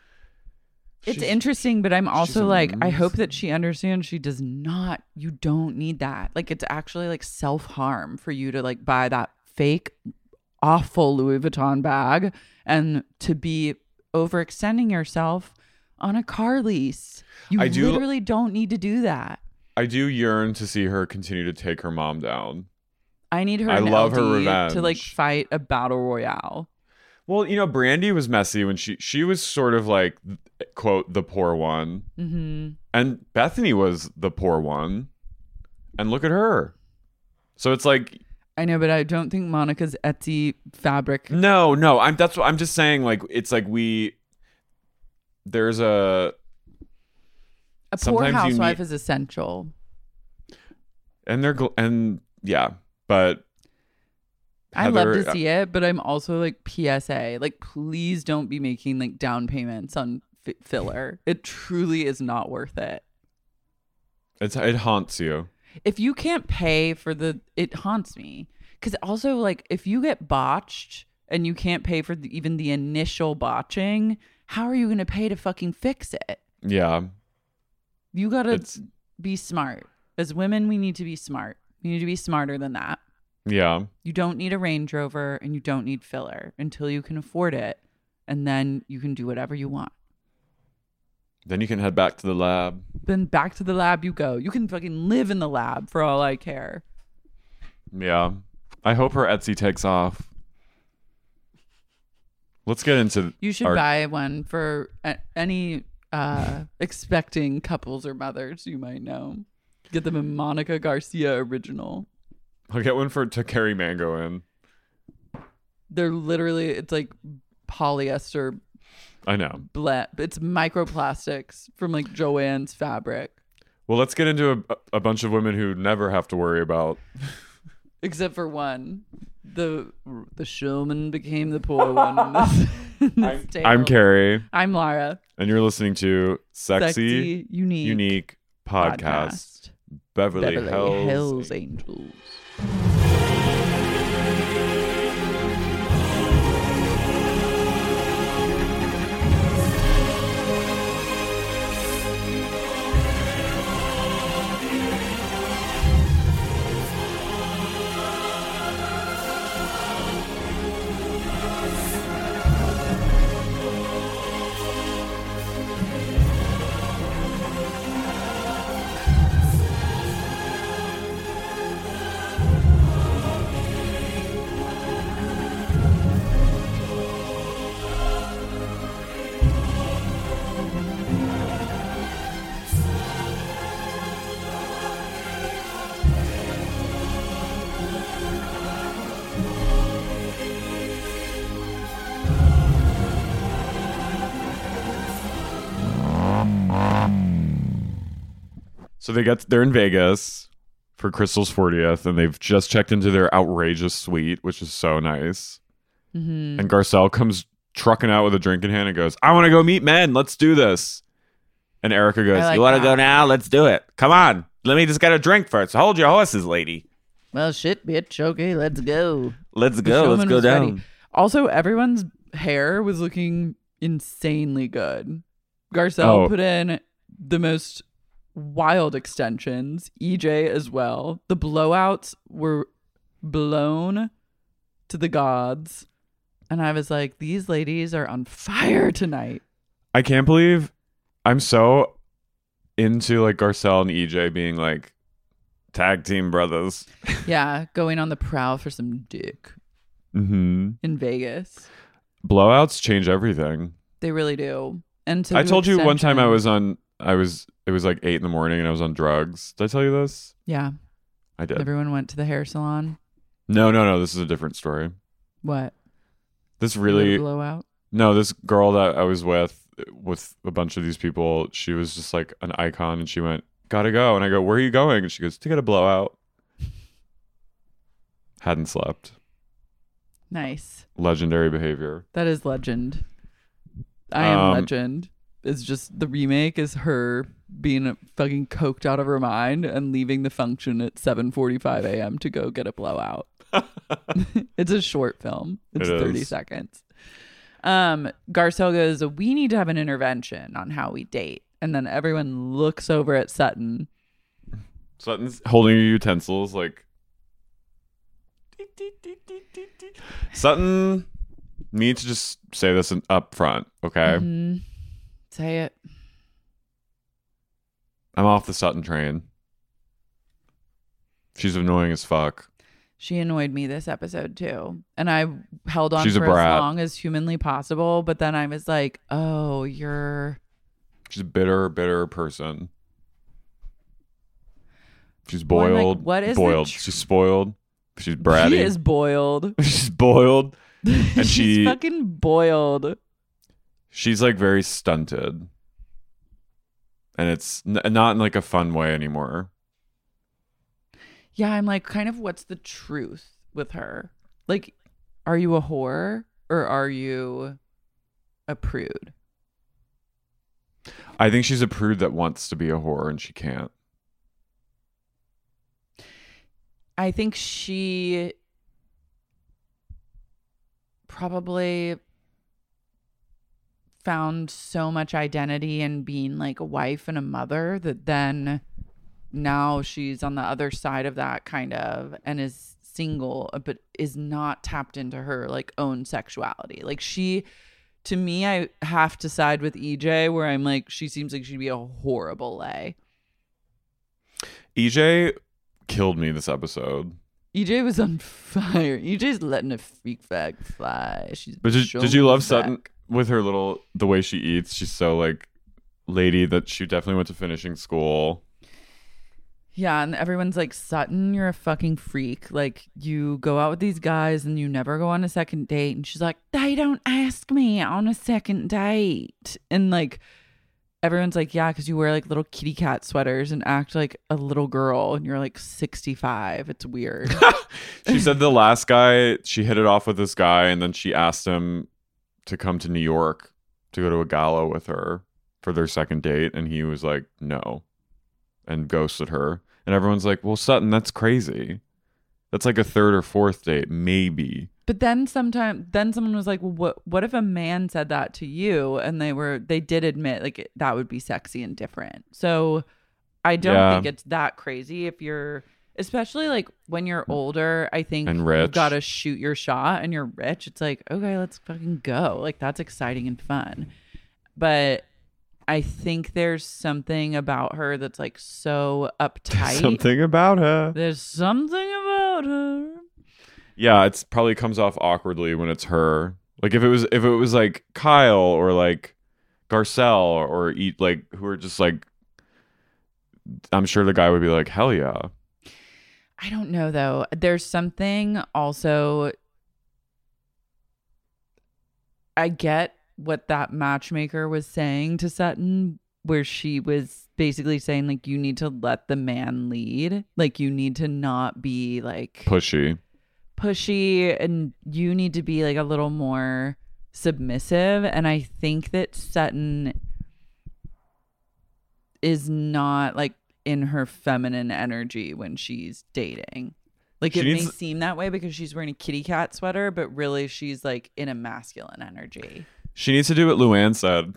Speaker 1: It's interesting, but I'm also like, I hope that she understands she does not. You don't need that. Like, it's actually like self harm for you to like buy that fake, awful Louis Vuitton bag and to be overextending yourself on a car lease. You
Speaker 2: I do-
Speaker 1: literally don't need to do that.
Speaker 2: I do yearn to see her continue to take her mom down.
Speaker 1: I need her.
Speaker 2: I love her
Speaker 1: LD to like fight a battle royale.
Speaker 2: Well, you know, Brandi was messy when she she was sort of like quote the poor one,
Speaker 1: hmm
Speaker 2: and Bethenny was the poor one, and look at her. So it's like
Speaker 1: I know, but I don't think Monica's Etsy fabric.
Speaker 2: no, no. I'm that's what I'm just saying. Like it's like we there's a
Speaker 1: A poor
Speaker 2: sometimes
Speaker 1: housewife
Speaker 2: need-
Speaker 1: is essential.
Speaker 2: and they're gl- and yeah, but
Speaker 1: I love to see it, but I'm also like PSA. Like, please don't be making like down payments on f- filler. It truly is not worth it.
Speaker 2: it's it haunts you.
Speaker 1: If you can't pay for the, it haunts me. Because also, like, if you get botched and you can't pay for the, even the initial botching, how are you going to pay to fucking fix it?
Speaker 2: Yeah,
Speaker 1: You gotta
Speaker 2: It's-
Speaker 1: be smart. As women, we need to be smart. We need to be smarter than that.
Speaker 2: Yeah.
Speaker 1: You don't need a Range Rover and you don't need filler until you can afford it. And then you can do whatever you want.
Speaker 2: Then you can head back to the lab.
Speaker 1: Then back to the lab you go. You can fucking live in the lab for all I care.
Speaker 2: Yeah. I hope her Etsy takes off. Let's get into
Speaker 1: You should
Speaker 2: our-
Speaker 1: buy one for a- any uh, expecting couples or mothers you might know. Get them a Monica Garcia original.
Speaker 2: I'll get one for to carry mango in.
Speaker 1: They're literally, it's like polyester
Speaker 2: I know.
Speaker 1: blend. It's microplastics from like Joanne's fabric.
Speaker 2: Well, let's get into a, a bunch of women who never have to worry about.
Speaker 1: except for one. The the showman became the poor one. In this, *laughs* in this tale.
Speaker 2: I'm Carey,
Speaker 1: I'm Lara.
Speaker 2: And you're listening to Sexy,
Speaker 1: Sexy, unique,
Speaker 2: Unique Podcast, Beverly,
Speaker 1: Beverly
Speaker 2: Hills.
Speaker 1: Hills Angels.
Speaker 2: So they get they're in Vegas for Crystal's 40th, and they've just checked into their outrageous suite, which is so nice.
Speaker 1: Mm-hmm.
Speaker 2: And Garcelle comes trucking out with a drink in hand and goes, "I want to go meet men. Let's do this." And Erika goes,
Speaker 1: like
Speaker 2: "You want to go now? Let's do it. Come on. Let me just get a drink first. Hold your horses, lady.
Speaker 1: Well, shit, bitch. Okay, let's go.
Speaker 2: Let's go. Let's go down."
Speaker 1: ready. Also, everyone's hair was looking insanely good. Garcelle
Speaker 2: Oh.
Speaker 1: put in the most wild extensions, EJ as well. The blowouts were blown to the gods. And I was like, these ladies are on fire tonight.
Speaker 2: I can't believe I'm so into like Garcelle and EJ being like tag team brothers. *laughs*
Speaker 1: Yeah, going on the prowl for some dick
Speaker 2: Mm-hmm.
Speaker 1: in Vegas.
Speaker 2: Blowouts change everything.
Speaker 1: They really do. And to
Speaker 2: I told you one time I was on. I was. It was like eight in the morning, and I was on drugs. Did I tell you this?
Speaker 1: Yeah,
Speaker 2: I did.
Speaker 1: everyone went to the hair salon.
Speaker 2: No, no, no. This is a different story.
Speaker 1: What?
Speaker 2: This
Speaker 1: You had a
Speaker 2: really.
Speaker 1: blowout.
Speaker 2: No, this girl that I was with, with a bunch of these people, she was just like an icon, and she went, "Gotta go," and I go, "Where are you going?" And she goes, "To get a blowout." *laughs* Hadn't slept.
Speaker 1: Nice.
Speaker 2: Legendary behavior.
Speaker 1: That is legend. I am
Speaker 2: Um,
Speaker 1: legend. It's just the remake is her being fucking coked out of her mind and leaving the function at 7:45 a.m. to go get a blowout. *laughs* it's a short film. It's
Speaker 2: It
Speaker 1: 30 seconds. Um, Garcelle goes, "We need to have an intervention on how we date." And then everyone looks over at Sutton.
Speaker 2: Sutton's holding your utensils like. Sutton needs to just say this up front, okay?
Speaker 1: Mhm. Say it.
Speaker 2: I'm off the Sutton train. She's annoying as fuck.
Speaker 1: She annoyed me this episode too. And I held on
Speaker 2: She's a
Speaker 1: for as long as humanly possible, but then I was like, "Oh, you're
Speaker 2: She's a bitter, bitter person. She's
Speaker 1: Well, I'm like,
Speaker 2: boiled.
Speaker 1: what is the
Speaker 2: boiled?
Speaker 1: tr-
Speaker 2: She's spoiled. She's bratty.
Speaker 1: She is boiled. *laughs*
Speaker 2: She's boiled. *laughs*
Speaker 1: She's
Speaker 2: she-
Speaker 1: fucking boiled.
Speaker 2: She's like very stunted, and it's n- not in like a fun way anymore.
Speaker 1: Yeah, I'm like, kind of what's the truth with her? Like, are you a whore or are you a prude?
Speaker 2: I think she's a prude that wants to be a whore and she can't.
Speaker 1: I think she probably found so much identity in being like a wife and a mother that then now she's on the other side of that kind of and is single but is not tapped into her like own sexuality. Like she to me I have to side with EJ where I'm like she seems like she'd be a horrible lay.
Speaker 2: EJ killed me this episode.
Speaker 1: EJ was on fire. EJ's letting a freak flag fly. She's
Speaker 2: But did, did you love
Speaker 1: back.
Speaker 2: Sutton with her little the way she eats? She's so like lady that she definitely went to finishing school.
Speaker 1: Yeah, and everyone's like, Sutton, you're a fucking freak. Like, you go out with these guys and you never go on a second date. And she's like, they don't ask me on a second date. And like, everyone's like, yeah, because you wear like little kitty cat sweaters and act like a little girl and you're like 65. It's weird. *laughs*
Speaker 2: She said the last guy she hit it off with this guy, and then she asked him to come to New York to go to a gala with her for their second date, and he was like no, and ghosted her. And everyone's like, "Well, Sutton, that's crazy. That's like a third or fourth date, maybe."
Speaker 1: But then sometime then someone was like, "Well, what what if a man said that to you?" And they were they did admit like that would be sexy and different. So I don't
Speaker 2: Yeah.
Speaker 1: think it's that crazy if you're especially like when you're mm. older, I think
Speaker 2: And
Speaker 1: you've got to shoot your shot and you're rich. It's like, "Okay, let's fucking go." Like that's exciting and fun. But I think there's something about her that's like so *laughs* uptight.
Speaker 2: Something about her.
Speaker 1: There's something about her.
Speaker 2: Yeah, it's probably comes off awkwardly when it's her. Like if it was if it was like Kyle or like Garcelle or, or eat like who are just like I'm sure the guy would be like, Hell yeah.
Speaker 1: I don't know though. There's something also I get what that matchmaker was saying to Sutton where she was basically saying like you need to let the man lead. Like you need to not be like
Speaker 2: Pushy.
Speaker 1: pushy and you need to be like a little more submissive and I think that Sutton is not like in her feminine energy when she's dating. Like
Speaker 2: She
Speaker 1: it may seem that way because she's wearing a kitty cat sweater, but really she's like in a masculine energy.
Speaker 2: She needs to do what Luann said.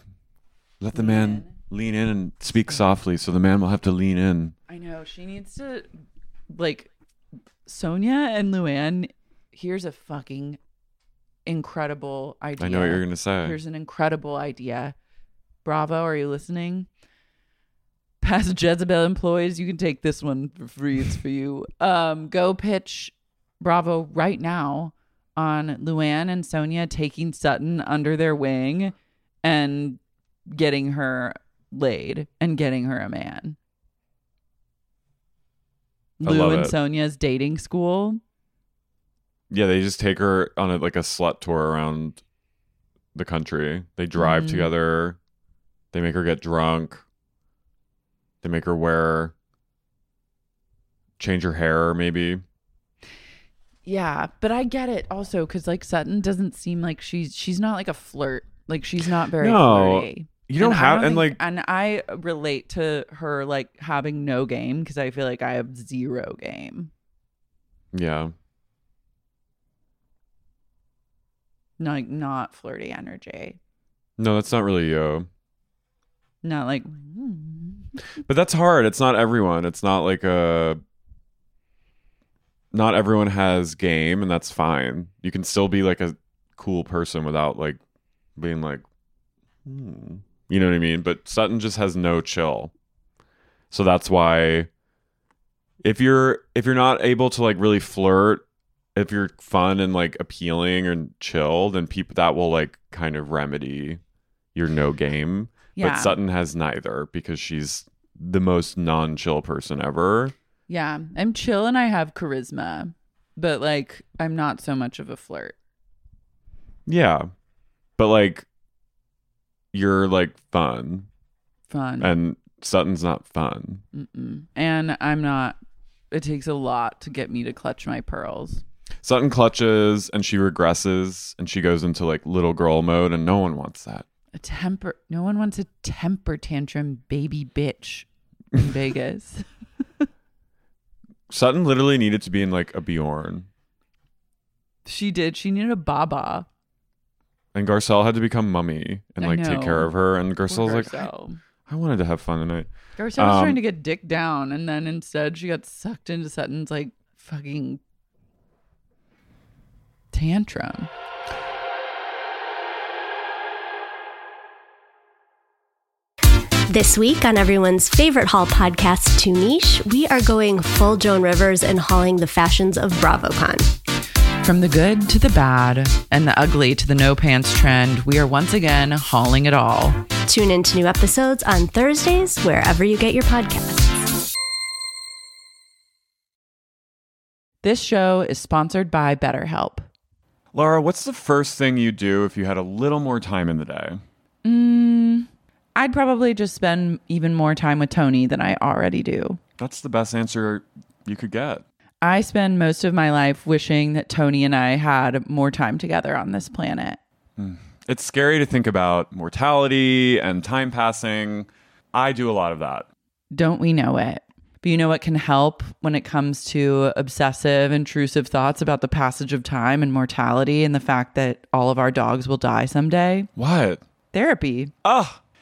Speaker 2: Let the man lean in and speak softly so the man will have to lean in.
Speaker 1: I know she needs to like Sonja and Luann. Here's a fucking incredible idea.
Speaker 2: I know what you're gonna say.
Speaker 1: Here's an incredible idea. Bravo, are you listening? Past Jezebel employees, you can take this one for free. It's for you. Um, go pitch Bravo right now on Luann and Sonja taking Sutton under their wing and getting her laid and getting her a man.
Speaker 2: I
Speaker 1: Lou and
Speaker 2: it.
Speaker 1: Sonja's dating school.
Speaker 2: Yeah, they just take her on a, like a slut tour around the country. They drive
Speaker 1: Mhm.
Speaker 2: together. They make her get drunk. They make her wear change her hair maybe.
Speaker 1: Yeah, but I get it also because like Sutton doesn't seem like she's she's not like a flirt. Like she's not very
Speaker 2: No,
Speaker 1: flirty.
Speaker 2: You don't
Speaker 1: I
Speaker 2: have and
Speaker 1: think-
Speaker 2: like
Speaker 1: and I relate to her like having no game because I feel like I have zero game.
Speaker 2: yeah.
Speaker 1: Like not flirty energy.
Speaker 2: No, that's not really you.
Speaker 1: Not like mm.
Speaker 2: But that's hard. It's not everyone. It's not like a not everyone has game and that's fine. You can still be like a cool person without like being like hmm. you know what I mean? But Sutton just has no chill. So that's why if you're if you're not able to like really flirt, if you're fun and like appealing and chill, then people that will like kind of remedy your no game.
Speaker 1: Yeah,
Speaker 2: But Sutton has neither because she's the most non-chill person ever.
Speaker 1: yeah. I'm chill and I have charisma, but like I'm not so much of a flirt.
Speaker 2: Yeah. But like you're like fun
Speaker 1: Fun.
Speaker 2: and Sutton's not fun.
Speaker 1: Mm-mm. And I'm not. It takes a lot to get me to clutch my pearls.
Speaker 2: Sutton clutches and she regresses and she goes into like little girl mode and no one wants that.
Speaker 1: A temper. No one wants a temper tantrum baby bitch in *laughs* Vegas.
Speaker 2: Sutton literally needed to be in like a Bjorn.
Speaker 1: She did. She needed a baba.
Speaker 2: And Garcelle had to become mummy and
Speaker 1: I
Speaker 2: like take care of her. And
Speaker 1: Poor
Speaker 2: Garcelle's like, I,
Speaker 1: Garcelle.
Speaker 2: I wanted to have fun tonight.
Speaker 1: Garcelle was
Speaker 2: Um,
Speaker 1: trying to get Dick down, and then instead she got sucked into Sutton's like fucking tantrum.
Speaker 3: This week on everyone's favorite haul podcast, Too Niche, we are going full Joan Rivers and hauling the fashions of BravoCon.
Speaker 1: From the good to the bad and the ugly to the no pants trend, we are once again hauling it all.
Speaker 3: Tune in to new episodes on Thursdays, wherever you get your podcasts.
Speaker 1: This show is sponsored by BetterHelp.
Speaker 2: Laura, what's the first thing you do if you had a little more time in the day?
Speaker 1: Mm, I'd probably just spend even more time with Tony than I already do.
Speaker 2: That's the best answer you could get.
Speaker 1: I spend most of my life wishing that Tony and I had more time together on this planet.
Speaker 2: It's scary to think about mortality and time passing. I do a lot of that.
Speaker 1: Don't we know it? But you know what can help when it comes to obsessive, intrusive thoughts about the passage of time and mortality and the fact that all of our dogs will die someday?
Speaker 2: What?
Speaker 1: Therapy.
Speaker 2: Ah,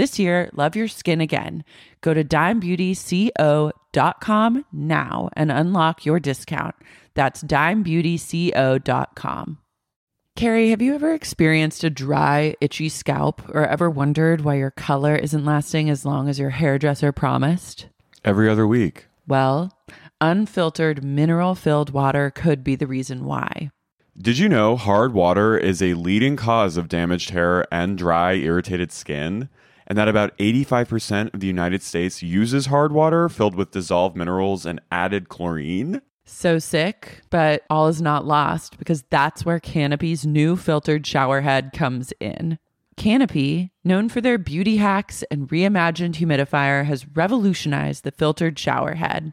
Speaker 1: This year, love your skin again. Go to dimebeautyco.com now and unlock your discount. That's dimebeautyco.com. Carey, have you ever experienced a dry, itchy scalp or ever wondered why your color isn't lasting as long as your hairdresser promised?
Speaker 2: Every other week.
Speaker 1: Well, unfiltered, mineral filled water could be the reason why.
Speaker 2: Did you know hard water is a leading cause of damaged hair and dry, irritated skin? And that about 85% of the United States uses hard water filled with dissolved minerals and added chlorine?
Speaker 1: So sick, but all is not lost because that's where Canopy's new filtered shower head comes in. Canopy, known for their beauty hacks and reimagined humidifier, has revolutionized the filtered shower head.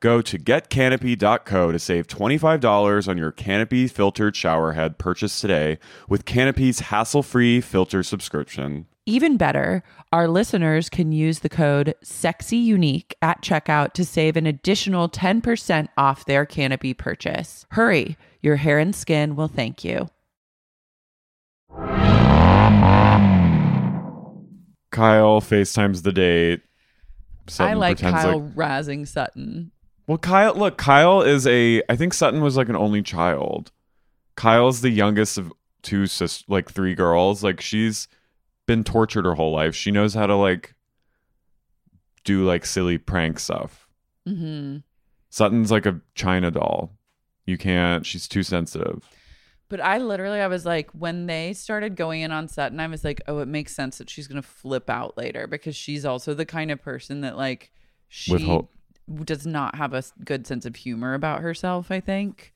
Speaker 2: Go to getcanopy.co to save $25 on your Canopy filtered shower head purchase today with Canopy's hassle free filter subscription.
Speaker 1: Even better, our listeners can use the code SEXYUNIQUE at checkout to save an additional 10% off their Canopy purchase. Hurry, your hair and skin will thank you.
Speaker 2: Kyle FaceTimes the date.
Speaker 1: I like Kyle
Speaker 2: like-
Speaker 1: razzing Sutton.
Speaker 2: Well, Kyle, look, Kyle is a. I think Sutton was like an only child. Kyle's the youngest of two sis, like three girls. Like she's been tortured her whole life. She knows how to like do like silly prank stuff.
Speaker 1: hmm
Speaker 2: Sutton's like a China doll. You can't. She's too sensitive.
Speaker 1: But I literally, I was like, when they started going in on Sutton, I was like, oh, it makes sense that she's gonna flip out later because she's also the kind of person that like she. Does not have a good sense of humor about herself. I think,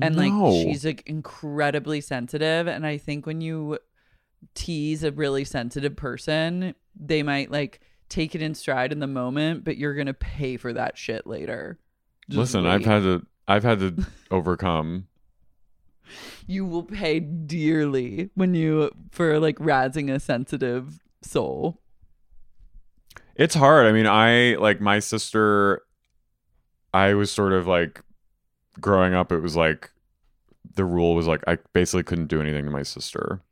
Speaker 1: and like she's like incredibly sensitive, and I think when you tease a really sensitive person, they might like take it in stride in the moment, but you're gonna pay for that shit later. Just
Speaker 2: Listen, I've had to. I've had to overcome. *laughs*
Speaker 1: you will pay dearly when you for like razzing a sensitive soul.
Speaker 2: It's hard. I mean, I like my sister. I was sort of like growing up. It was like the rule was like I basically couldn't do anything to my sister.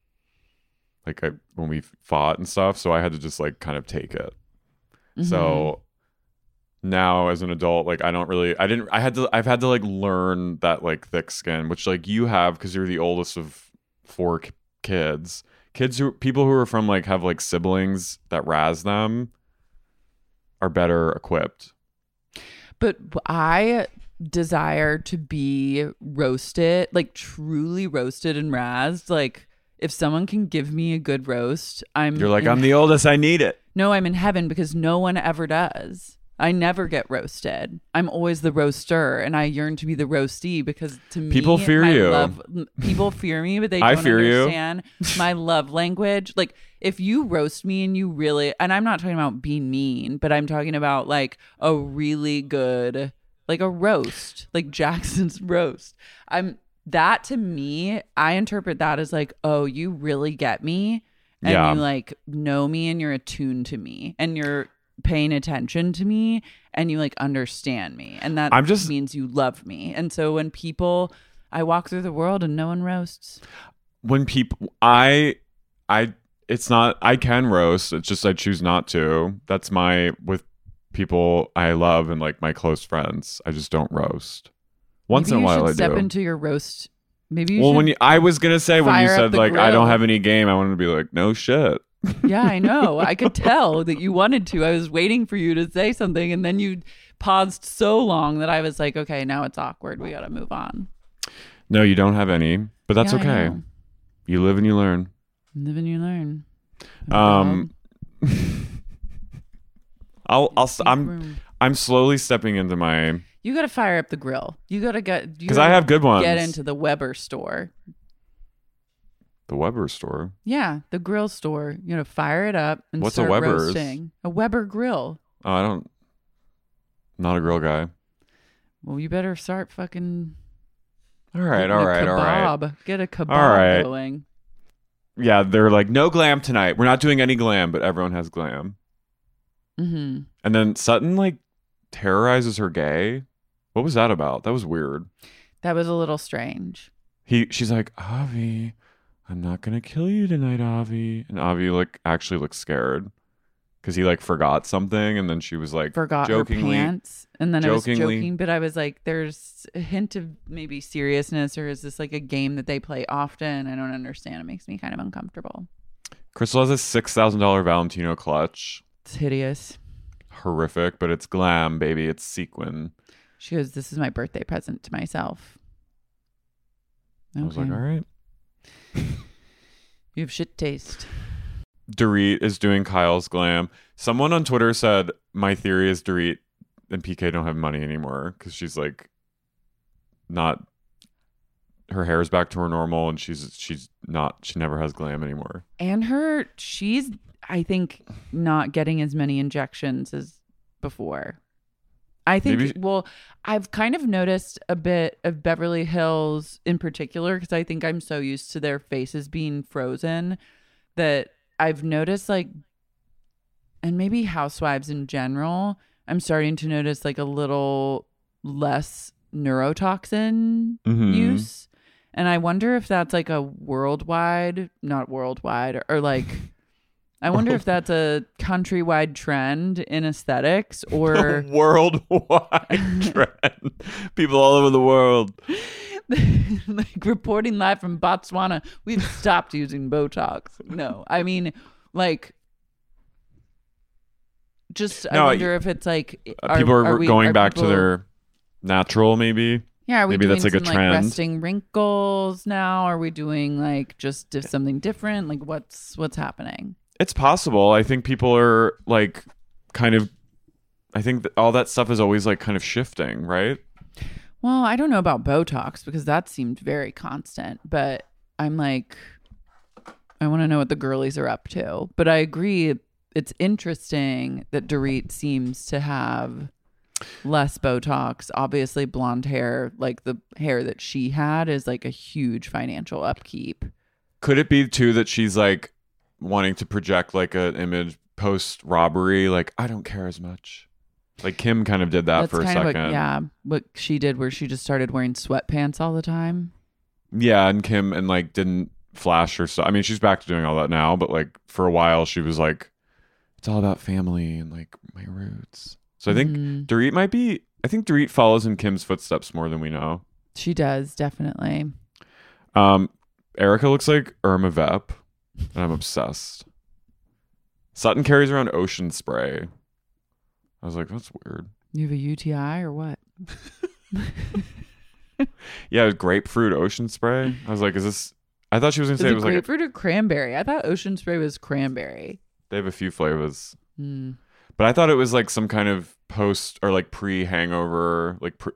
Speaker 2: Like I when we fought and stuff, so I had to just like kind of take it.
Speaker 1: Mm-hmm.
Speaker 2: So now as an adult, like I don't really I didn't I had to I've had to like learn that like thick skin, which like you have because you're the oldest of four k- kids. Kids who people who are from like have like siblings that razz them are better equipped.
Speaker 1: but I desire to be roasted, like truly roasted and razzed. Like if someone can give me a good roast, I'm
Speaker 2: You're like
Speaker 1: in
Speaker 2: I'm the oldest, I need it.
Speaker 1: No, I'm in heaven because no one ever does. I never get roasted. I'm always the roaster, and I yearn to be the roastee because to me,
Speaker 2: People fear you.
Speaker 1: Love, people fear me, but they *laughs*
Speaker 2: I
Speaker 1: don't
Speaker 2: fear you.
Speaker 1: understand my love language. Like if you roast me and you really, and I'm not talking about being mean, but I'm talking about like a really good, like a roast, like Jackson's *laughs* roast. I'm that to me, I interpret that as like, oh, you really get me and
Speaker 2: Yeah.
Speaker 1: you like know me and you're attuned to me and you're paying attention to me and you like understand me and that
Speaker 2: I'm just-
Speaker 1: means you love me and so when people i walk through the world and no one roasts
Speaker 2: When people I I it's not I can roast, it's just I choose not to. That's my with people I love and like my close friends. I just don't roast. Once
Speaker 1: maybe
Speaker 2: in a while I
Speaker 1: step
Speaker 2: do.
Speaker 1: into your roast maybe you
Speaker 2: well,
Speaker 1: should,
Speaker 2: when you, I was gonna say when you said like I don't have any game, I wanted to be like, no shit.
Speaker 1: Yeah i know i could tell that you wanted to i was waiting for you to say something and then you paused so long that i was like okay now it's awkward we gotta move on
Speaker 2: No, you don't have any, but that's
Speaker 1: Yeah,
Speaker 2: okay. You live and you learn.
Speaker 1: live and you learn
Speaker 2: Um, *laughs* I'll, I'll, I'm,
Speaker 1: room.
Speaker 2: I'm slowly stepping into my
Speaker 1: You got to fire up the grill. You got to get
Speaker 2: because I have good ones.
Speaker 1: get into the Weber store.
Speaker 2: The Weber store.
Speaker 1: Yeah, the grill store. You know, fire it up and
Speaker 2: What's a
Speaker 1: start
Speaker 2: Weber's?
Speaker 1: roasting. A Weber grill.
Speaker 2: Oh, I don't. Not a grill guy.
Speaker 1: Well, you better start fucking.
Speaker 2: All right, all
Speaker 1: a
Speaker 2: right, all right.
Speaker 1: kebab. Get a kebab
Speaker 2: All right.
Speaker 1: going.
Speaker 2: Yeah, they're like no glam tonight. We're not doing any glam, but everyone has glam.
Speaker 1: hmm
Speaker 2: And then Sutton like terrorizes her gay. What was that about? That was weird.
Speaker 1: That was a little strange.
Speaker 2: He she's like, Avi, I'm not gonna kill you tonight, Avi. And Avi like actually looks scared. Cause he like forgot something and then she was like
Speaker 1: Forgot
Speaker 2: jokingly
Speaker 1: her pants, and then I was
Speaker 2: jokingly-
Speaker 1: joking, but I was like, "There's a hint of maybe seriousness, or is this like a game that they play often? I don't understand. It makes me kind of uncomfortable.
Speaker 2: Crystal has a six thousand dollar Valentino clutch.
Speaker 1: It's hideous."
Speaker 2: Horrific, but it's glam, baby. It's sequin.
Speaker 1: She goes, "This is my birthday present to myself."
Speaker 2: I was like, all right.
Speaker 1: You have shit taste.
Speaker 2: Dorit is doing Kyle's glam. Someone on Twitter said my theory is Dorit and PK don't have money anymore because she's like not her hair is back to her normal and she's she's not she never has glam anymore.
Speaker 1: And her, she's, I think, not getting as many injections as before. I think,
Speaker 2: Maybe-
Speaker 1: well, I've kind of noticed a bit of Beverly Hills in particular because I think I'm so used to their faces being frozen that I've noticed, like, and maybe housewives in general, I'm starting to notice like a little less neurotoxin
Speaker 2: Mhm.
Speaker 1: use. And I wonder if that's like a worldwide, not worldwide, or, or like, I wonder if that's a countrywide trend in aesthetics *laughs* or
Speaker 2: worldwide *laughs* trend. People all over the world. *laughs*
Speaker 1: like reporting live from Botswana. We've stopped using Botox. No, I mean, like, just I
Speaker 2: No,
Speaker 1: wonder if it's like
Speaker 2: Uh,
Speaker 1: are-
Speaker 2: people are,
Speaker 1: we-
Speaker 2: going
Speaker 1: are
Speaker 2: back to
Speaker 1: people-
Speaker 2: their natural maybe.
Speaker 1: Yeah, are we
Speaker 2: maybe
Speaker 1: doing
Speaker 2: that's like a
Speaker 1: some,
Speaker 2: trend.
Speaker 1: Resting wrinkles now? Are we doing like just di- something different? Like what's what's happening?
Speaker 2: It's possible. I think people are like kind of I think that all that stuff is always like kind of shifting, right?
Speaker 1: Well, I don't know about Botox because that seemed very constant, but I'm like, I want to know what the girlies are up to. But I agree, it's interesting that Dorit seems to have less Botox. Obviously, blonde hair, like the hair that she had, is like a huge financial upkeep.
Speaker 2: Could it be too that she's like wanting to project like an image post robbery like I don't care as much. Like Kim kind of did that
Speaker 1: That's
Speaker 2: for a
Speaker 1: kind
Speaker 2: second.
Speaker 1: of what, yeah, what she did, where she just started wearing sweatpants all the time.
Speaker 2: Yeah, and Kim and like didn't flash her stuff. I mean, she's back to doing all that now, but like for a while she was like, it's all about family and like my roots. So I think
Speaker 1: Mhm.
Speaker 2: Dorit might be. I think Dorit follows in Kim's footsteps more than we know.
Speaker 1: she does definitely.
Speaker 2: Um, Erika looks like Irma Vep, and I'm obsessed. Sutton carries around ocean spray. I was like, that's weird.
Speaker 1: You have a UTI or what? *laughs*
Speaker 2: Yeah, grapefruit ocean spray. I was like, is this? I thought she was gonna say
Speaker 1: it
Speaker 2: it was like a-
Speaker 1: grapefruit or cranberry? I thought ocean spray was cranberry.
Speaker 2: they have a few flavors.
Speaker 1: Hmm.
Speaker 2: But I thought it was like some kind of post or like pre hangover, like pre-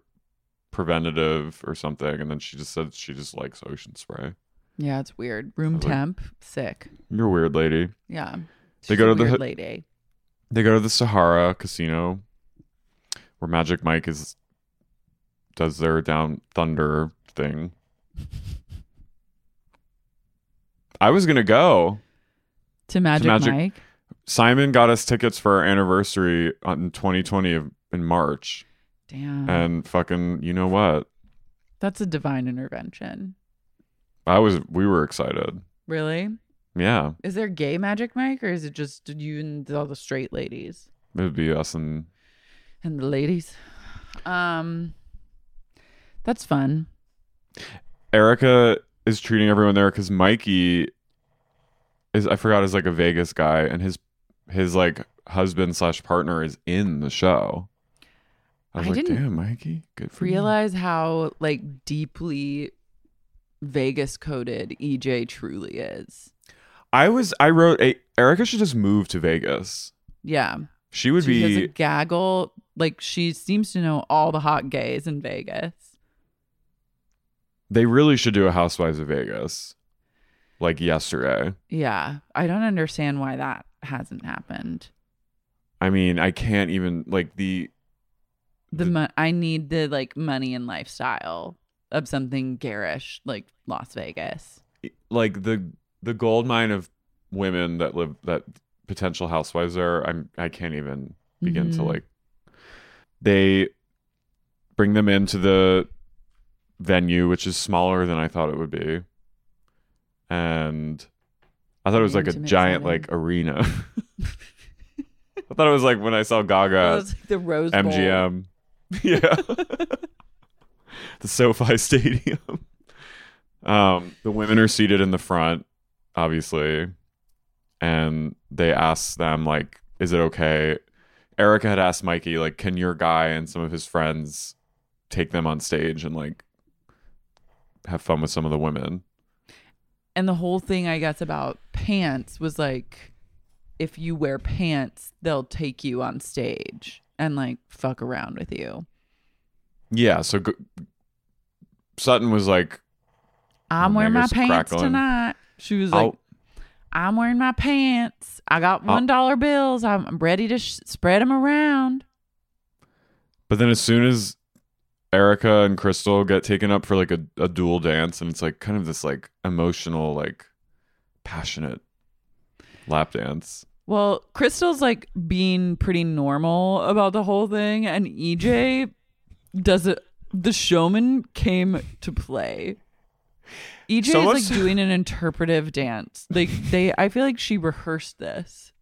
Speaker 2: preventative or something. And then she just said she just likes ocean spray.
Speaker 1: Yeah, it's weird. Room temp, sick.
Speaker 2: You're a weird lady.
Speaker 1: Yeah,
Speaker 2: They go to the
Speaker 1: weird lady.
Speaker 2: They go to the Sahara Casino where Magic Mike is does their down thunder thing. *laughs* I was gonna go.
Speaker 1: To Magic,
Speaker 2: Magic-
Speaker 1: Mike.
Speaker 2: Simon got us tickets for our anniversary on 2020 of, in March,
Speaker 1: Damn,
Speaker 2: and fucking, you know what?
Speaker 1: that's a divine intervention.
Speaker 2: I was we were excited.
Speaker 1: Really?
Speaker 2: Yeah,
Speaker 1: Is there gay Magic Mike, or is it just you and all the straight ladies
Speaker 2: it would be us and
Speaker 1: and the ladies? Um, that's fun.
Speaker 2: Erika is treating everyone there because Mikey is I forgot is like a Vegas guy and his his like husband slash partner is in the show. I was
Speaker 1: I
Speaker 2: like,
Speaker 1: didn't
Speaker 2: damn, Mikey, good for you."
Speaker 1: Realize how like deeply Vegas coded EJ truly is.
Speaker 2: I was I wrote a Erika should just move to Vegas.
Speaker 1: Yeah.
Speaker 2: She would
Speaker 1: she has a
Speaker 2: be
Speaker 1: gaggle. Like she seems to know all the hot gays in Vegas.
Speaker 2: they really should do a Housewives of Vegas. Like yesterday.
Speaker 1: Yeah. I don't understand why that hasn't happened.
Speaker 2: I mean, I can't even like the
Speaker 1: The,
Speaker 2: The-
Speaker 1: mo- I need the like money and lifestyle of something garish like Las Vegas.
Speaker 2: like the the gold mine of women that live that potential housewives are i'm i can't even begin to
Speaker 1: Mhm.
Speaker 2: like they bring them into the venue which is smaller than i thought it would be and i thought it was like a giant
Speaker 1: setting.
Speaker 2: like arena *laughs* i thought it was like when i saw gaga *laughs*
Speaker 1: That was like the Rose Bowl.
Speaker 2: MGM. *laughs* Yeah. *laughs* the SoFi *laughs* Stadium. Um, the women are seated in the front, obviously, and they ask them like, "Is it okay?" Erika had asked Mikey like, "Can your guy and some of his friends take them on stage and like have fun with some of the women?"
Speaker 1: And the whole thing, I guess, about pants was like, if you wear pants, they'll take you on stage and like fuck around with you.
Speaker 2: Yeah, so G- Sutton was like,
Speaker 1: I'm wearing my pants
Speaker 2: crackling.
Speaker 1: tonight. She was like,
Speaker 2: "I'll
Speaker 1: I'm wearing my pants. I got
Speaker 2: I'll-
Speaker 1: one dollar bills. I'm ready to sh- spread them around.
Speaker 2: But then as soon as Erika and Crystal get taken up for like a, a dual dance, and it's like kind of this like emotional, like passionate lap dance.
Speaker 1: Well, Crystal's like being pretty normal about the whole thing, and EJ does it. The showman came to play. EJ
Speaker 2: So
Speaker 1: is like doing an interpretive dance. Like they, I feel like she rehearsed this.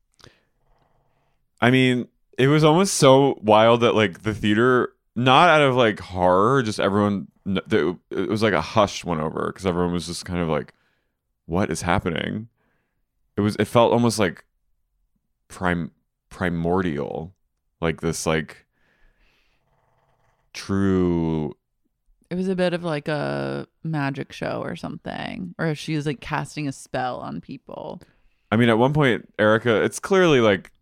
Speaker 2: I mean, it was almost so wild that like the theater, not out of like horror, just everyone, it was like a hush went over because everyone was just kind of like, "What is happening?" It was. It felt almost like prim primordial, like this like true
Speaker 1: It was a bit of like a magic show or something, or if she was like casting a spell on people.
Speaker 2: I mean, at one point, Erika, it's clearly like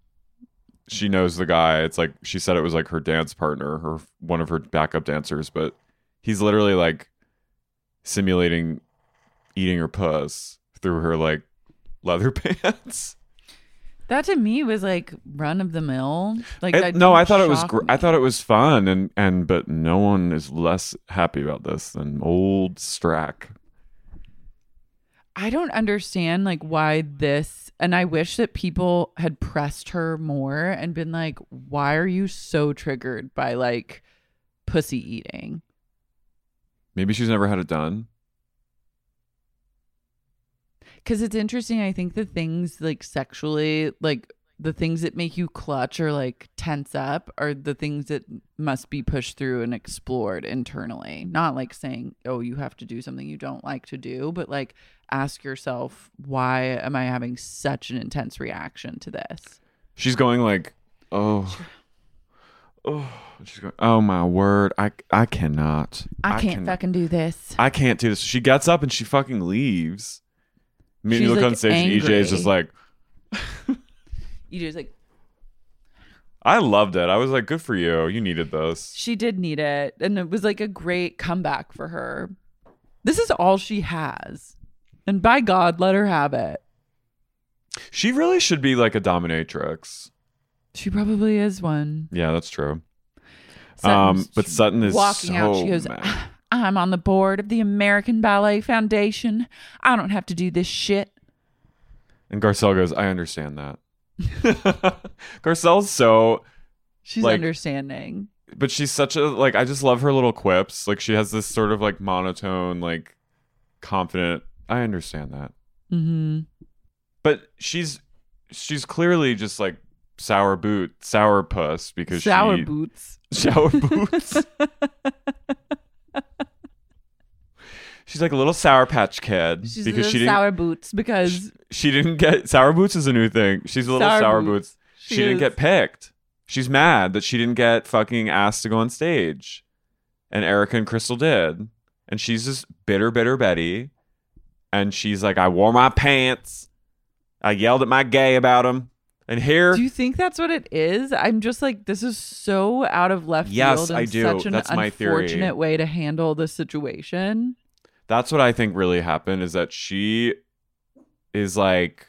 Speaker 2: she knows the guy. It's like she said it was like her dance partner, her one of her backup dancers, but he's literally like simulating eating her puss through her like leather *laughs* pants.
Speaker 1: That to me was like run of the mill. Like
Speaker 2: It- no, I thought it was gr- I thought it was fun, and and but no one is less happy about this than old Stracke.
Speaker 1: I don't understand like why this and I wish that people had pressed her more and been like, why are you so triggered by like pussy eating?
Speaker 2: Maybe she's never had it done.
Speaker 1: Cause it's interesting. I think the things like sexually, like the things that make you clutch or like tense up are the things that must be pushed through and explored internally. Not like saying, oh, you have to do something you don't like to do, but like ask yourself, why am I having such an intense reaction to this?
Speaker 2: She's going like, oh, *sighs* oh. She's going, oh my word, I I cannot.
Speaker 1: I can't
Speaker 2: cannot-
Speaker 1: fucking do this.
Speaker 2: I can't do this. She gets up and she fucking leaves. I mean, you look
Speaker 1: like,
Speaker 2: on stage and EJ is just like, *laughs*
Speaker 1: just like,
Speaker 2: I loved it. I was like, good for you. You needed this.
Speaker 1: she did need it. And it was like a great comeback for her. This is all she has. And by God, let her have it.
Speaker 2: She really should be like a dominatrix.
Speaker 1: She probably is one.
Speaker 2: Yeah, that's true.
Speaker 1: Sutton's
Speaker 2: Um, but Sutton is
Speaker 1: walking out. She
Speaker 2: so
Speaker 1: goes,
Speaker 2: mad. *laughs*
Speaker 1: I'm on the board of the American Ballet Foundation. I don't have to do this shit.
Speaker 2: And Garcelle goes, I understand that. *laughs* Garcelle's so,
Speaker 1: She's
Speaker 2: Like-
Speaker 1: understanding.
Speaker 2: but she's such a, like, I just love her little quips. Like, she has this sort of like monotone, like, confident. I understand that.
Speaker 1: hmm
Speaker 2: But she's, she's clearly just like sour boot, sour puss because
Speaker 1: Sour
Speaker 2: she,
Speaker 1: boots. *laughs*
Speaker 2: Shower boots. *laughs* She's like a little sour patch kid
Speaker 1: She's
Speaker 2: because
Speaker 1: a
Speaker 2: she didn't.
Speaker 1: sour boots because
Speaker 2: she didn't get sour boots is a new thing. She's a little
Speaker 1: Sour
Speaker 2: sour,
Speaker 1: boots.
Speaker 2: boots. She,
Speaker 1: She
Speaker 2: didn't
Speaker 1: is.
Speaker 2: get picked. She's mad that she didn't get fucking asked to go on stage, and Erika and Crystal did, and she's just bitter, bitter Betty, and she's like, "I wore my pants. I yelled at my gay about them, and here."
Speaker 1: Do you think that's what it is? I'm just like, this is so out of left
Speaker 2: Yes,
Speaker 1: field and
Speaker 2: I do.
Speaker 1: such an
Speaker 2: That's my theory.
Speaker 1: unfortunate way to handle the situation.
Speaker 2: That's what I think really happened is that she is like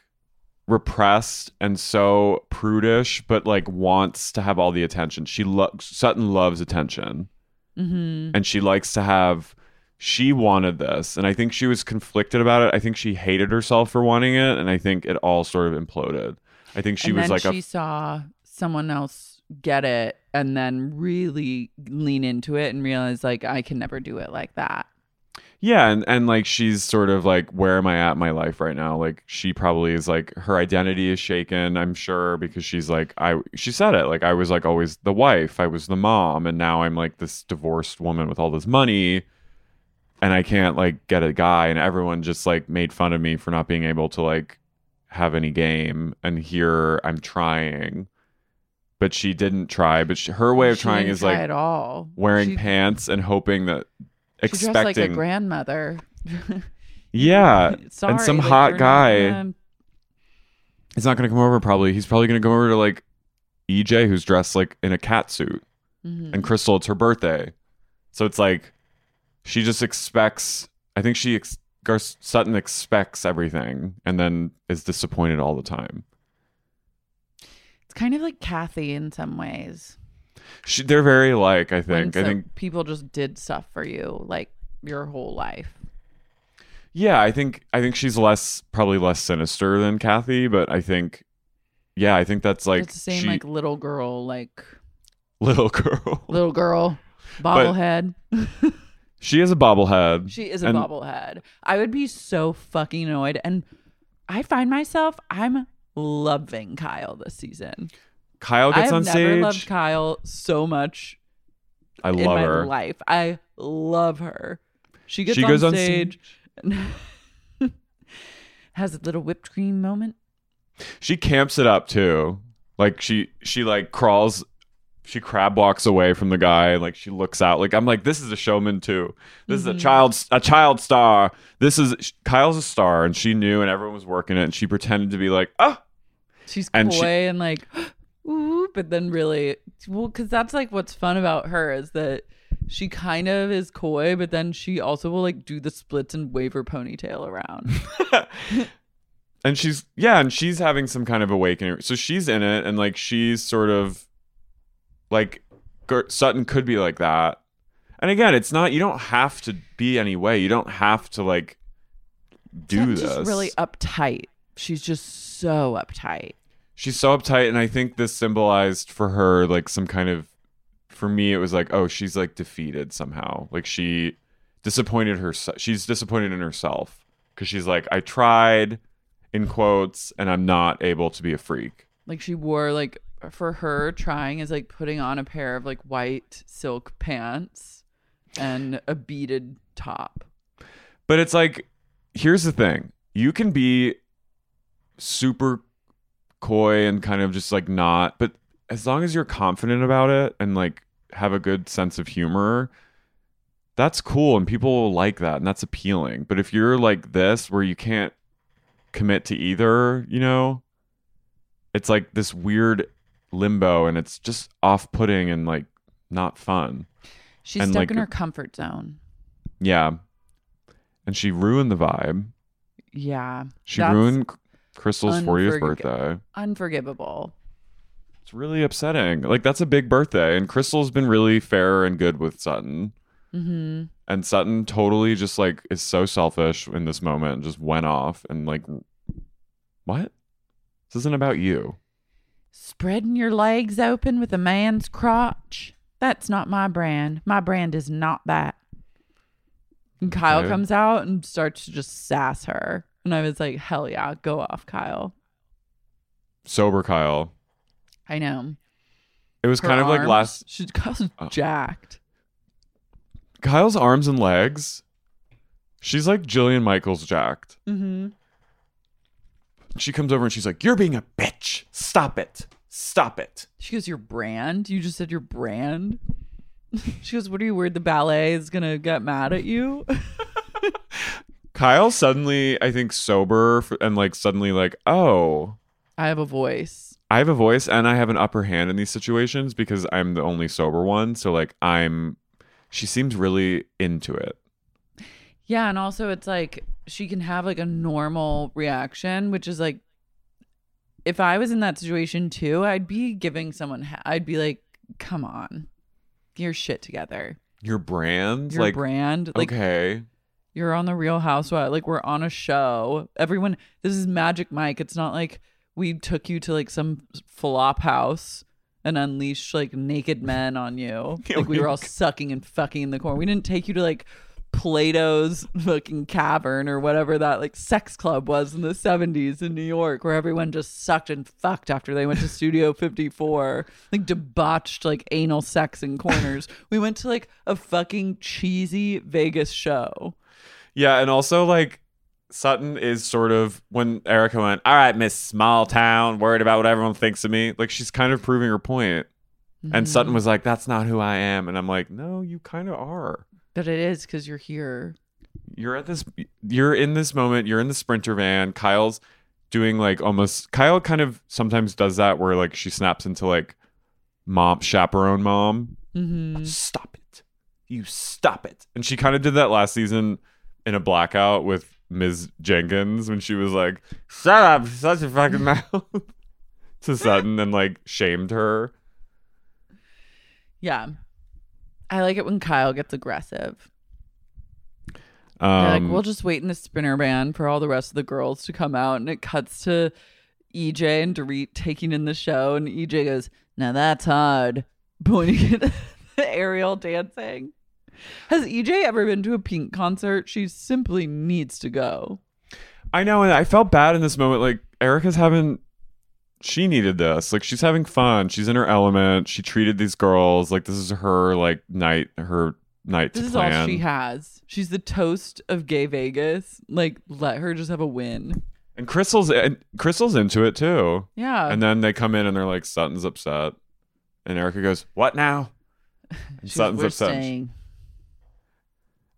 Speaker 2: repressed and so prudish, but like wants to have all the attention. She loves Sutton loves attention,
Speaker 1: hmm
Speaker 2: and she likes to have. She wanted this, and I think she was conflicted about it. I think she hated herself for wanting it, and I think it all sort of imploded. I think she
Speaker 1: and
Speaker 2: was
Speaker 1: then
Speaker 2: like
Speaker 1: she
Speaker 2: a
Speaker 1: saw someone else get it and then really lean into it and realize like I can never do it like that.
Speaker 2: Yeah, and and like she's sort of like, where am I at in my life right now? Like she probably is like her identity is shaken, I'm sure, because she's like I she said it, like I was like always the wife, I was the mom, and now I'm like this divorced woman with all this money and I can't like get a guy and everyone just like made fun of me for not being able to like have any game and here I'm trying. But she didn't try, but she, her way of
Speaker 1: She
Speaker 2: trying is
Speaker 1: try
Speaker 2: like
Speaker 1: at all
Speaker 2: wearing
Speaker 1: she,
Speaker 2: pants and hoping that
Speaker 1: she dressed like a grandmother.
Speaker 2: Yeah,
Speaker 1: Sorry, *laughs*
Speaker 2: and some
Speaker 1: like,
Speaker 2: hot
Speaker 1: not
Speaker 2: guy.
Speaker 1: gonna-
Speaker 2: He's not gonna come over. Probably he's probably gonna go over to like EJ, who's dressed like in a cat suit,
Speaker 1: Mhm.
Speaker 2: and Crystal, it's her birthday, so it's like she just expects. I think she ex- Gar- Sutton expects everything, and then is disappointed all the time.
Speaker 1: It's kind of like Kathy in some ways.
Speaker 2: She, they're very like. I think. I think.
Speaker 1: people just did stuff for you like your whole life.
Speaker 2: Yeah, I think. I think she's less probably less sinister than Kathy, but I think. Yeah, I think that's like
Speaker 1: it's the same
Speaker 2: she-
Speaker 1: like little girl, like *laughs*
Speaker 2: little girl.
Speaker 1: little girl, *laughs* bobblehead. *laughs*
Speaker 2: She is a bobblehead.
Speaker 1: she is a
Speaker 2: and-
Speaker 1: bobblehead. I would be so fucking annoyed, and I find myself I'm loving Kyle this season.
Speaker 2: Kyle gets
Speaker 1: I
Speaker 2: gets
Speaker 1: have
Speaker 2: on
Speaker 1: never
Speaker 2: stage.
Speaker 1: loved Kyle so much
Speaker 2: I
Speaker 1: in
Speaker 2: love
Speaker 1: my
Speaker 2: her.
Speaker 1: life. I love her. She gets
Speaker 2: She
Speaker 1: on
Speaker 2: goes on
Speaker 1: stage, and *laughs* has a little whipped cream moment.
Speaker 2: She camps it up too. Like she she like crawls she crab walks away from the guy and like she looks out like I'm like this is a showman too. This is a
Speaker 1: Mhm.
Speaker 2: child a child star. This is Kyle's a star and she knew and everyone was working it and she pretended to be like, "Oh,
Speaker 1: She's
Speaker 2: And
Speaker 1: coy
Speaker 2: she-
Speaker 1: and like, ooh, but then really, well, because that's like what's fun about her is that she kind of is coy, but then she also will like do the splits and wave her ponytail around. *laughs*
Speaker 2: and she's yeah and she's having some kind of awakening so she's in it and like she's sort of like sutton could be like that and again it's not you don't have to be any way you don't have to like do
Speaker 1: Sutton's
Speaker 2: this
Speaker 1: just really uptight. She's just so uptight.
Speaker 2: She's so uptight and i think this symbolized for her like some kind of for me it was like oh she's like defeated somehow. Like she disappointed herself she's disappointed in herself. Because she's like i tried in quotes and i'm not able to be a freak.
Speaker 1: Like she wore like for her trying is like putting on a pair of like white silk pants and a beaded top.
Speaker 2: But it's like, here's the thing: you can be super coy and kind of just like not, but as long as you're confident about it and like have a good sense of humor, that's cool and people will like that and that's appealing. But if you're like this, where you can't commit to either, you know, it's like this weird limbo and it's just off-putting and like not fun.
Speaker 1: She's
Speaker 2: And,
Speaker 1: stuck
Speaker 2: like,
Speaker 1: in her comfort zone.
Speaker 2: Yeah. And she ruined the vibe.
Speaker 1: Yeah.
Speaker 2: She ruined Crystal's 40th
Speaker 1: unforg-
Speaker 2: birthday.
Speaker 1: unforgivable.
Speaker 2: It's really upsetting. Like that's a big birthday and Crystal's been really fair and good with Sutton.
Speaker 1: hmm
Speaker 2: And Sutton totally just like is so selfish in this moment and just went off and like what? This isn't about you.
Speaker 1: Spreading your legs open with a man's crotch. That's not my brand. My brand is not that. And Kyle
Speaker 2: Okay.
Speaker 1: comes out and starts to just sass her. And I was like, hell yeah, go off, Kyle.
Speaker 2: Sober Kyle.
Speaker 1: I know.
Speaker 2: It was
Speaker 1: Her
Speaker 2: kind of like
Speaker 1: arms,
Speaker 2: last *laughs*
Speaker 1: She Kyle's
Speaker 2: Oh.
Speaker 1: jacked.
Speaker 2: Kyle's arms and legs. She's like Jillian Michaels jacked.
Speaker 1: Mm-hmm.
Speaker 2: She comes over and she's like, "You're being a bitch. Stop it. Stop it."
Speaker 1: She goes, Your brand? You just said your brand? *laughs* she goes, What are you worried the ballet is gonna get mad at you? *laughs*
Speaker 2: Kyle suddenly, I think, sober and like suddenly like, oh,
Speaker 1: I have a voice.
Speaker 2: I have a voice and I have an upper hand in these situations because I'm the only sober one. So like, I'm. She seems really into it.
Speaker 1: Yeah, and also it's like she can have like a normal reaction, which is like if I was in that situation too, I'd be giving someone ha- I'd be like, "Come on. Get your shit together.
Speaker 2: Your brand,
Speaker 1: Your
Speaker 2: like,
Speaker 1: brand like
Speaker 2: okay,
Speaker 1: you're on the Real Housewives, like we're on a show. Everyone this is Magic Mike. It's not like we took you to like some flop house and unleashed like naked men on you. *laughs*
Speaker 2: Yeah,
Speaker 1: Like we
Speaker 2: we-
Speaker 1: were all sucking and fucking in the corner. We didn't take you to like Plato's fucking cavern or whatever that like sex club was in the 70s in New York where everyone just sucked and fucked after they went to Studio *laughs* 54 like debauched like anal sex in corners *laughs* we went to like a fucking cheesy Vegas show
Speaker 2: yeah, and also like. Sutton is sort of when Erika went, all right, Miss Small Town, worried about what everyone thinks of me. Like she's kind of proving her point. And Sutton
Speaker 1: Mm-hmm.
Speaker 2: was like, that's not who I am. And I'm like, no, you kind of are.
Speaker 1: but it is because you're here
Speaker 2: you're at this you're in this moment you're in the sprinter van kyle's doing like almost kyle kind of sometimes does that where like she snaps into like mom chaperone mom
Speaker 1: Mm-hmm.
Speaker 2: stop it you stop it and she kind of did that last season in a blackout with ms jenkins when she was like shut up such a fucking *laughs* mouth to sutton and like shamed her
Speaker 1: Yeah. I like it when Kyle gets aggressive.
Speaker 2: Um
Speaker 1: like, we'll just wait in the spinner van for all the rest of the girls to come out. And it cuts to EJ and Dorit taking in the show. And EJ goes, Now that's hard. Pointing at Ariel dancing. Has EJ ever been to a Pink concert? She simply needs to go.
Speaker 2: I know, and I felt bad in this moment. Like Erika's having, she needed this. Like she's having fun. She's in her element. She treated these girls like this is her like night, her night
Speaker 1: This
Speaker 2: to
Speaker 1: is
Speaker 2: plan.
Speaker 1: all she has. She's the toast of gay Vegas. Like, let her just have a win.
Speaker 2: and Crystal's and Crystal's into it too.
Speaker 1: Yeah.
Speaker 2: and then they come in and they're like, Sutton's upset, and Erika goes, "What now?" *laughs* And Sutton's upset.
Speaker 1: staying."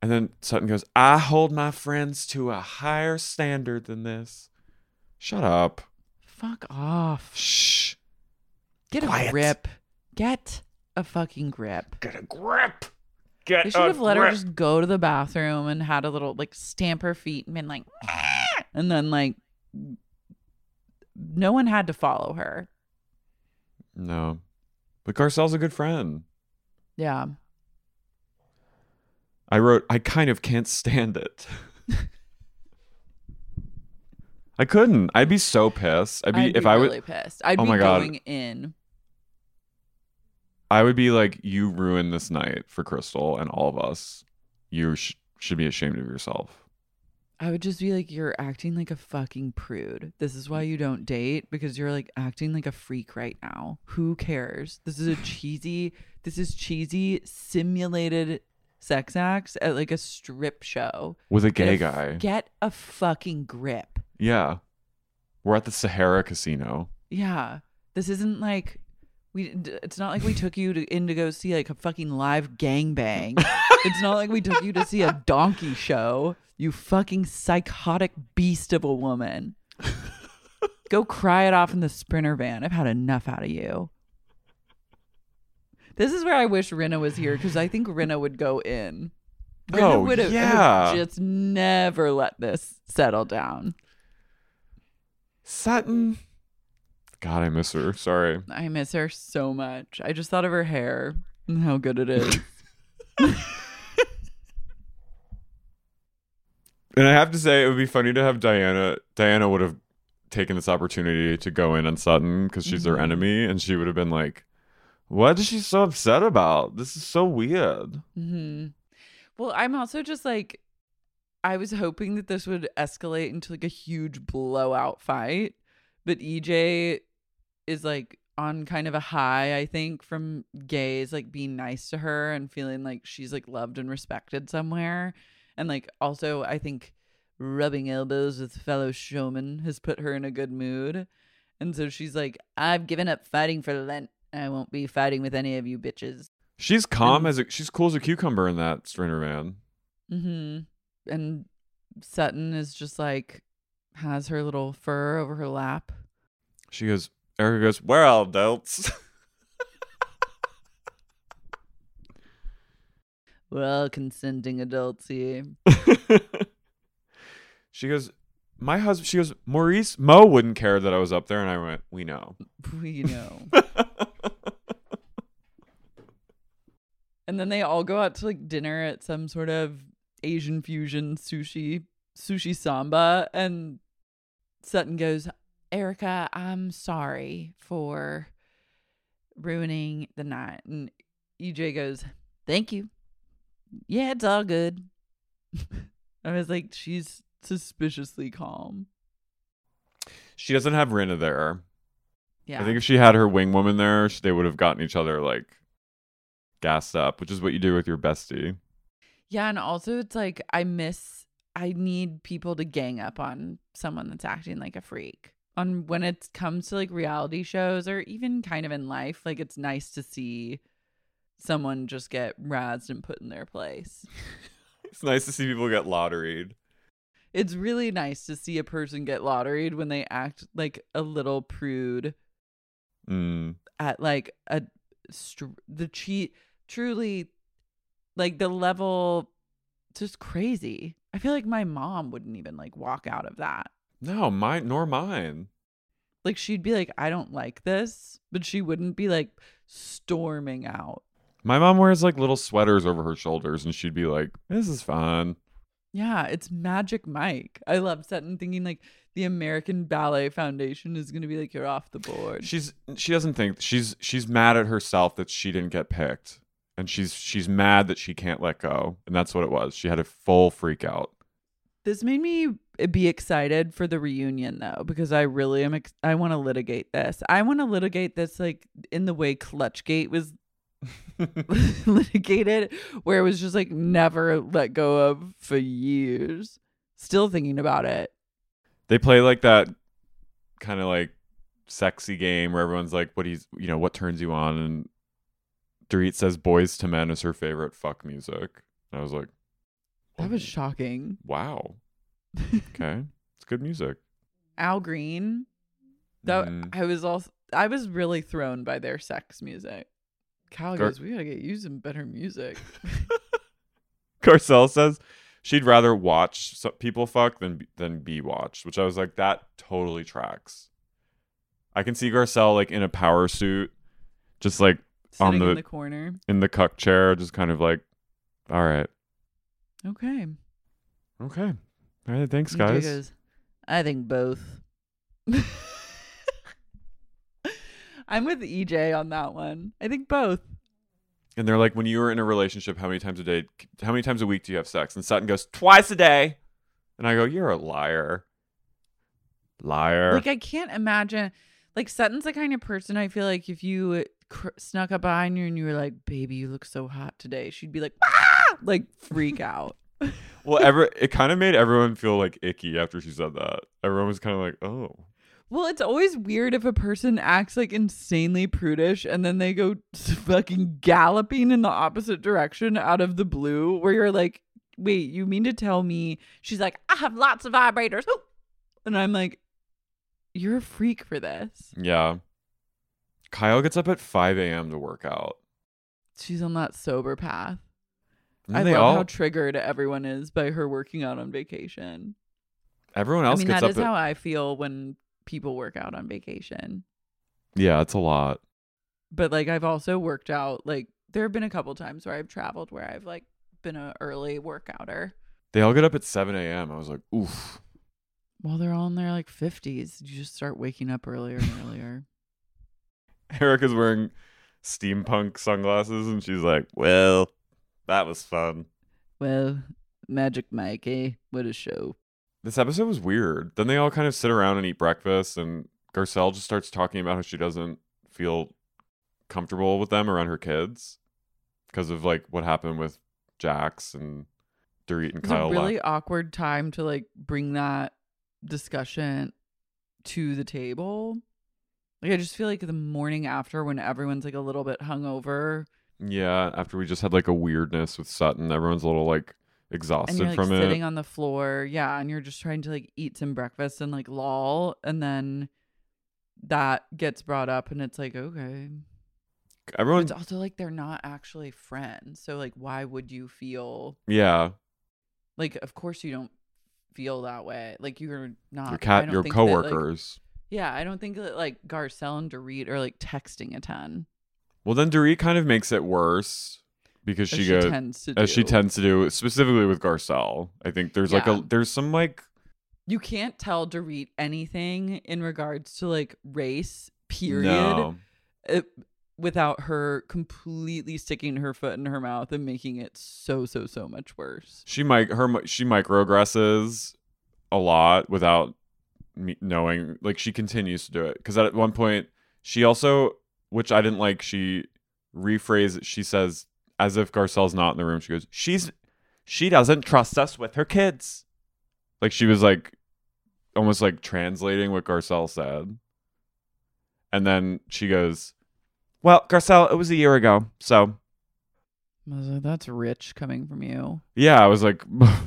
Speaker 2: And then Sutton goes, "I hold my friends to a higher standard than this." Shut up.
Speaker 1: Fuck off.
Speaker 2: Shh.
Speaker 1: Get a grip. Get a fucking grip.
Speaker 2: Get a grip. Get
Speaker 1: They should have let her just go to the bathroom and had a little like stamp her feet and been like, "Ah," and then like, no one had to follow her.
Speaker 2: No. But Garcelle's a good friend.
Speaker 1: Yeah.
Speaker 2: I wrote, I kind of can't stand it. I couldn't. I'd be so pissed. I'd be,
Speaker 1: I'd
Speaker 2: if
Speaker 1: be
Speaker 2: I
Speaker 1: really pissed. I'd
Speaker 2: Oh
Speaker 1: be
Speaker 2: my God.
Speaker 1: going in.
Speaker 2: I would be like, you ruined this night for Crystal and all of us. You sh- should be ashamed of yourself.
Speaker 1: I would just be like, you're acting like a fucking prude. This is why you don't date because you're like acting like a freak right now. Who cares? This is a cheesy, this is cheesy simulated sex acts at like a strip show.
Speaker 2: With a
Speaker 1: Get
Speaker 2: gay guy.
Speaker 1: Get a fucking grip.
Speaker 2: yeah. We're at the Sahara Casino.
Speaker 1: Yeah. This isn't like we it's not like we took you to in to go see like a fucking live gangbang. *laughs* it's not like we took you to see a donkey show. You fucking psychotic beast of a woman. *laughs* go cry it off in the sprinter van. I've had enough out of you. This is where I wish Rinna was here because I think Rinna would go in. Rinna
Speaker 2: Oh,
Speaker 1: would have
Speaker 2: yeah.
Speaker 1: just never let this settle down.
Speaker 2: Sutton. God, I miss her. Sorry.
Speaker 1: I miss her so much. I just thought of her hair and how good it is. *laughs*
Speaker 2: And I have to say, it would be funny to have Diana. Diana would have taken this opportunity to go in on Sutton because she's
Speaker 1: Mm-hmm.
Speaker 2: her enemy, and she would have been like, "What is she so upset about? This is so weird."
Speaker 1: hmm Well, I'm also just like, I was hoping that this would escalate into like a huge blowout fight, but EJ is like on kind of a high, I think, from gays like being nice to her and feeling like she's like loved and respected somewhere. And like also, I think rubbing elbows with fellow showmen has put her in a good mood. And so she's like, I've given up fighting for Lent. I won't be fighting with any of you bitches.
Speaker 2: She's calm
Speaker 1: And-
Speaker 2: as a she's cool as a cucumber in that Strainer Man.
Speaker 1: Mm-hmm. And Sutton is just like has her little fur over her lap.
Speaker 2: She goes. Erika goes. We're all adults. *laughs*
Speaker 1: We're all consenting adults here. *laughs*
Speaker 2: she goes. My husband. She goes. Maurice Mo wouldn't care that I was up there, and I went. We know. *laughs*
Speaker 1: We know. And then they all go out to like dinner at some sort of Asian fusion sushi sushi samba and Sutton goes, "Erika, I'm sorry for ruining the night." And EJ goes, "Thank you. Yeah, it's all good." *laughs* I was like, she's suspiciously calm.
Speaker 2: She doesn't have Rinna there.
Speaker 1: Yeah.
Speaker 2: I think if she had her wing woman there, they would have gotten each other like gassed up, which is what you do with your bestie.
Speaker 1: Yeah, and also it's like I miss I need people to gang up on someone that's acting like a freak. On when it comes to like reality shows or even kind of in life, like it's nice to see someone just get razzed and put in their place. *laughs*
Speaker 2: It's nice to see people get lotteried.
Speaker 1: It's really nice to see a person get lotteried when they act like a little prude
Speaker 2: Mm.
Speaker 1: at like a str- the cheat truly like the level just crazy. I feel like my mom wouldn't even like walk out of that.
Speaker 2: No, mine nor mine.
Speaker 1: Like she'd be like, I don't like this, but she wouldn't be like storming out.
Speaker 2: My mom wears like little sweaters over her shoulders, and she'd be like, "This is fun."
Speaker 1: Yeah, it's Magic Mike. I love sitting thinking like the American Ballet Foundation is gonna be like, you're off the board.
Speaker 2: She's she doesn't think she's she's mad at herself that she didn't get picked, and she's she's mad that she can't let go, and that's what it was. She had a full freak out.
Speaker 1: This made me be excited for the reunion though, because I really am. Ex- I want to litigate this. I want to litigate this like in the way Clutchgate was *laughs* *laughs* litigated, where it was just like never let go of for years. Still thinking about it.
Speaker 2: They play like that kind of like sexy game where everyone's like, "What he's you know what turns you on?" And Dorit says, "Boyz II Men" is her favorite fuck music. And I was like,
Speaker 1: That was shocking.
Speaker 2: "Wow, *laughs* okay, it's good music."
Speaker 1: Al Green. That
Speaker 2: Mm.
Speaker 1: I was also I was really thrown by their sex music. Cal
Speaker 2: Gar-
Speaker 1: goes, we gotta get you some better music. *laughs*
Speaker 2: Garcelle says she'd rather watch people fuck than than be watched, which I was like, that totally tracks. I can see Garcelle like in a power suit, just like On the-
Speaker 1: in the corner.
Speaker 2: in the cuck chair, just kind of like, all right,
Speaker 1: Okay.
Speaker 2: okay, all right, thanks, guys.
Speaker 1: goes, I think both. *laughs* I'm with EJ on that one. I think both.
Speaker 2: And they're like, when you were in a relationship, how many times a day, how many times a week do you have sex? And Sutton goes, twice a day. And I go, you're a liar, liar.
Speaker 1: Like I can't imagine. Like Sutton's the kind of person I feel like if you cr- snuck up behind you and you were like, "Baby, you look so hot today," she'd be like, *laughs* "Ah!" like freak out. *laughs*
Speaker 2: well, ever it kind of made everyone feel like icky after she said that. Everyone was kind of like, oh.
Speaker 1: Well, it's always weird if a person acts like insanely prudish and then they go fucking galloping in the opposite direction out of the blue, where you're like, wait, you mean to tell me she's like, I have lots of vibrators. And I'm like, you're a freak for this.
Speaker 2: Yeah. Kyle gets up at 5 a.m. to work out.
Speaker 1: She's on that sober path.
Speaker 2: And
Speaker 1: I love
Speaker 2: all,
Speaker 1: how triggered everyone is by her working out on vacation.
Speaker 2: everyone else I
Speaker 1: mean,
Speaker 2: gets
Speaker 1: that
Speaker 2: up
Speaker 1: is
Speaker 2: at,
Speaker 1: how I feel when people work out on vacation.
Speaker 2: Yeah, it's a lot.
Speaker 1: but like I've also worked out like there have been a couple times where I've traveled where I've like been an early workouter.
Speaker 2: They all get up at 7 a.m. I was like, oof.
Speaker 1: While they're all in their like fifties, you just start waking up earlier and earlier. *laughs*
Speaker 2: Erika's wearing steampunk sunglasses and she's like, well, that was fun.
Speaker 1: well, Magic Mike, eh? What a show.
Speaker 2: This episode was weird. Then they all kind of sit around and eat breakfast, and Garcelle just starts talking about how she doesn't feel comfortable with them around her kids because of like what happened with Jax and Dorit and
Speaker 1: It's
Speaker 2: Kyle.
Speaker 1: a
Speaker 2: left.
Speaker 1: really awkward time to like bring that discussion to the table. Like I just feel like the morning after when everyone's like a little bit hungover
Speaker 2: Yeah, after we just had like a weirdness with Sutton, everyone's a little like
Speaker 1: and
Speaker 2: exhausted
Speaker 1: you're like
Speaker 2: from
Speaker 1: sitting
Speaker 2: it.
Speaker 1: on the floor yeah and you're just trying to like eat some breakfast and like lol and then that gets brought up and it's like okay
Speaker 2: Everyone,
Speaker 1: it's also like they're not actually friends so like why would you feel
Speaker 2: yeah,
Speaker 1: like of course you don't feel that way like you're not
Speaker 2: your cat, your
Speaker 1: think that, like-
Speaker 2: coworkers.
Speaker 1: Yeah i don't think that like garcelle and Dorit are like texting a ton
Speaker 2: well, then Dorit kind of makes it worse because she
Speaker 1: she
Speaker 2: goes
Speaker 1: tends to
Speaker 2: as she tends to do, specifically with Garcelle. I think there's like
Speaker 1: Yeah.
Speaker 2: a there's some like
Speaker 1: you can't tell Dorit anything in regards to like race period
Speaker 2: no.
Speaker 1: it, without her completely sticking her foot in her mouth and making it so so so much worse.
Speaker 2: She might her mi- she microaggresses a lot without me knowing. Like she continues to do it because at one point she also, which I didn't like, she rephrased. She says as if Garcelle's not in the room. She goes, "She's she doesn't trust us with her kids." Like she was like almost like translating what Garcelle said, and then she goes, "Well, Garcelle, it was a year ago, so."
Speaker 1: I was like, that's rich coming from you.
Speaker 2: Yeah, I was like,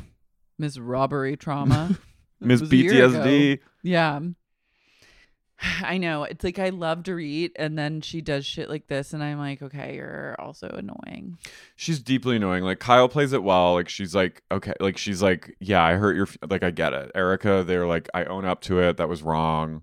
Speaker 2: *laughs*
Speaker 1: Miss Robbery Trauma. *laughs*
Speaker 2: Miss
Speaker 1: It was a year ago.
Speaker 2: PTSD.
Speaker 1: Yeah. *sighs* I know. It's like I love Dorit and then she does shit like this and I'm like, okay, you're also annoying.
Speaker 2: She's deeply annoying. Like Kyle plays it well. Like she's like, okay, like she's like, yeah, I hurt your, f-. like I get it. Erika, they're like, I own up to it. That was wrong.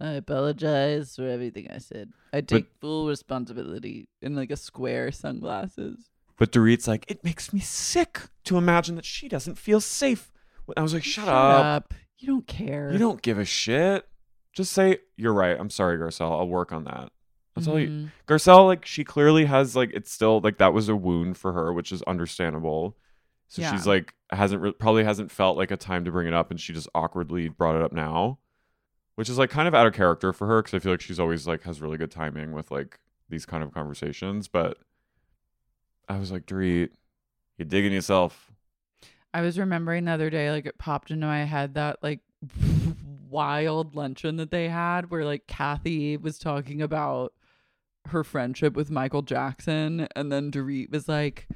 Speaker 1: I apologize for everything I said. I take full responsibility in like a square sunglasses.
Speaker 2: But Dorit's like, it makes me sick to imagine that she doesn't feel safe. I was like, shut, up.
Speaker 1: You don't care.
Speaker 2: You don't give a shit. Just say you're right. I'm sorry, Garcelle. I'll work on that. That's all you.
Speaker 1: Mhm.
Speaker 2: Garcelle, like she clearly has like it's still like that was a wound for her, which is understandable. So
Speaker 1: Yeah.
Speaker 2: she's like hasn't re- probably hasn't felt like a time to bring it up, and she just awkwardly brought it up now, which is like kind of out of character for her because I feel like she's always like has really good timing with like these kind of conversations. But I was like, Dorit, you're digging yourself.
Speaker 1: I was remembering the other day, like it popped into my head that like *laughs* wild luncheon that they had where like Kathy was talking about her friendship with Michael Jackson and then Dorit was like,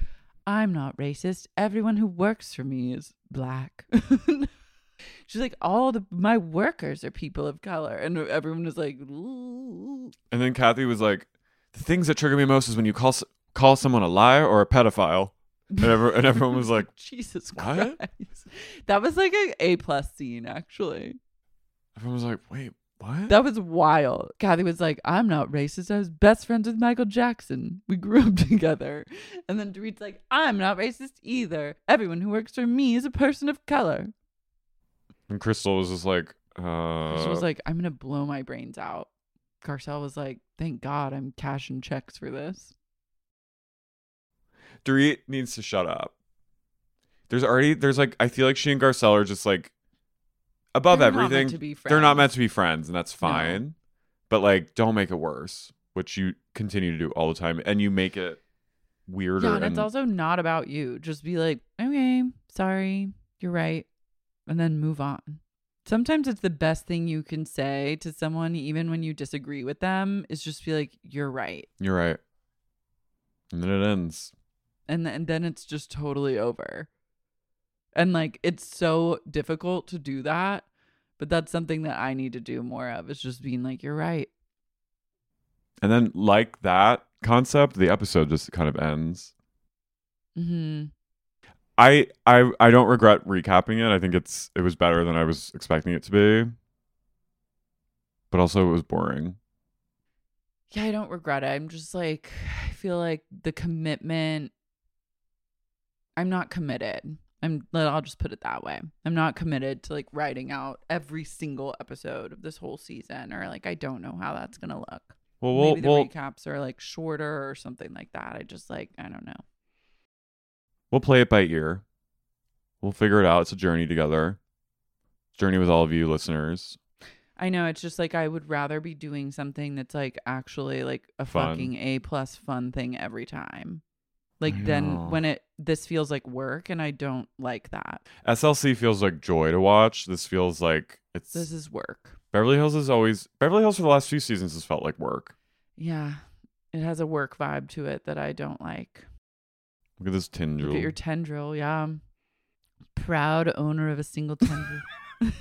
Speaker 1: I'm not racist. Everyone who works for me is black. *laughs* She's like, all the my workers are people of color. And everyone was like, "Ooh."
Speaker 2: And then Kathy was like, the things that trigger me most is when you call call someone a liar or a pedophile. And, and everyone was like, *laughs*
Speaker 1: Jesus
Speaker 2: What?
Speaker 1: Christ. That was like a A plus scene, actually.
Speaker 2: everyone was like, wait, what?
Speaker 1: That was wild. Kathy was like, I'm not racist. I was best friends with Michael Jackson. We grew up *laughs* together. And then Dorit's like, I'm not racist either. Everyone who works for me is a person of color.
Speaker 2: and Crystal was just like, uh,
Speaker 1: She was like, I'm going to blow my brains out. Garcelle was like, thank God I'm cashing checks for this.
Speaker 2: Dorit needs to shut up. There's already there's like I feel like she and Garcelle are just like above
Speaker 1: They're not
Speaker 2: everything.
Speaker 1: to be
Speaker 2: They're not meant to be friends, and that's fine. But like, don't make it worse, which you continue to do all the time, and you make it weirder.
Speaker 1: Yeah, and
Speaker 2: and
Speaker 1: it's also not about you. Just be like, okay, sorry, you're right. And then move on. Sometimes it's the best thing you can say to someone, even when you disagree with them, is just be like, you're right.
Speaker 2: you're right. And then it ends.
Speaker 1: And, th- and then it's just totally over. And like, it's so difficult to do that. But that's something that I need to do more of is just being like, you're right.
Speaker 2: And then like that concept, the episode just kind of ends.
Speaker 1: hmm
Speaker 2: I I I don't regret recapping it. I think it's it was better than I was expecting it to be. But also it was boring.
Speaker 1: Yeah, I don't regret it. I'm just like, *sighs* I feel like the commitment, I'm not committed. I'm, I'll just put it that way. I'm not committed to like writing out every single episode of this whole season, or like, I don't know how that's going to look.
Speaker 2: Well, we'll,
Speaker 1: Maybe the
Speaker 2: we'll,
Speaker 1: recaps are like shorter or something like that. I just like, I don't know.
Speaker 2: we'll play it by ear. We'll figure it out. It's a journey together. Journey with all of you listeners.
Speaker 1: I know it's just like I would rather be doing something that's like actually like a
Speaker 2: Fun.
Speaker 1: fucking A plus fun thing every time. Like then when it this feels like work and I don't like that.
Speaker 2: SLC feels like joy to watch. This feels like it's
Speaker 1: This is work.
Speaker 2: Beverly Hills is always Beverly Hills for the last few seasons has felt like work.
Speaker 1: Yeah. It has a work vibe to it that I don't like.
Speaker 2: Look at this tendril.
Speaker 1: Look at your tendril, yeah. Proud owner of a single tendril. *laughs*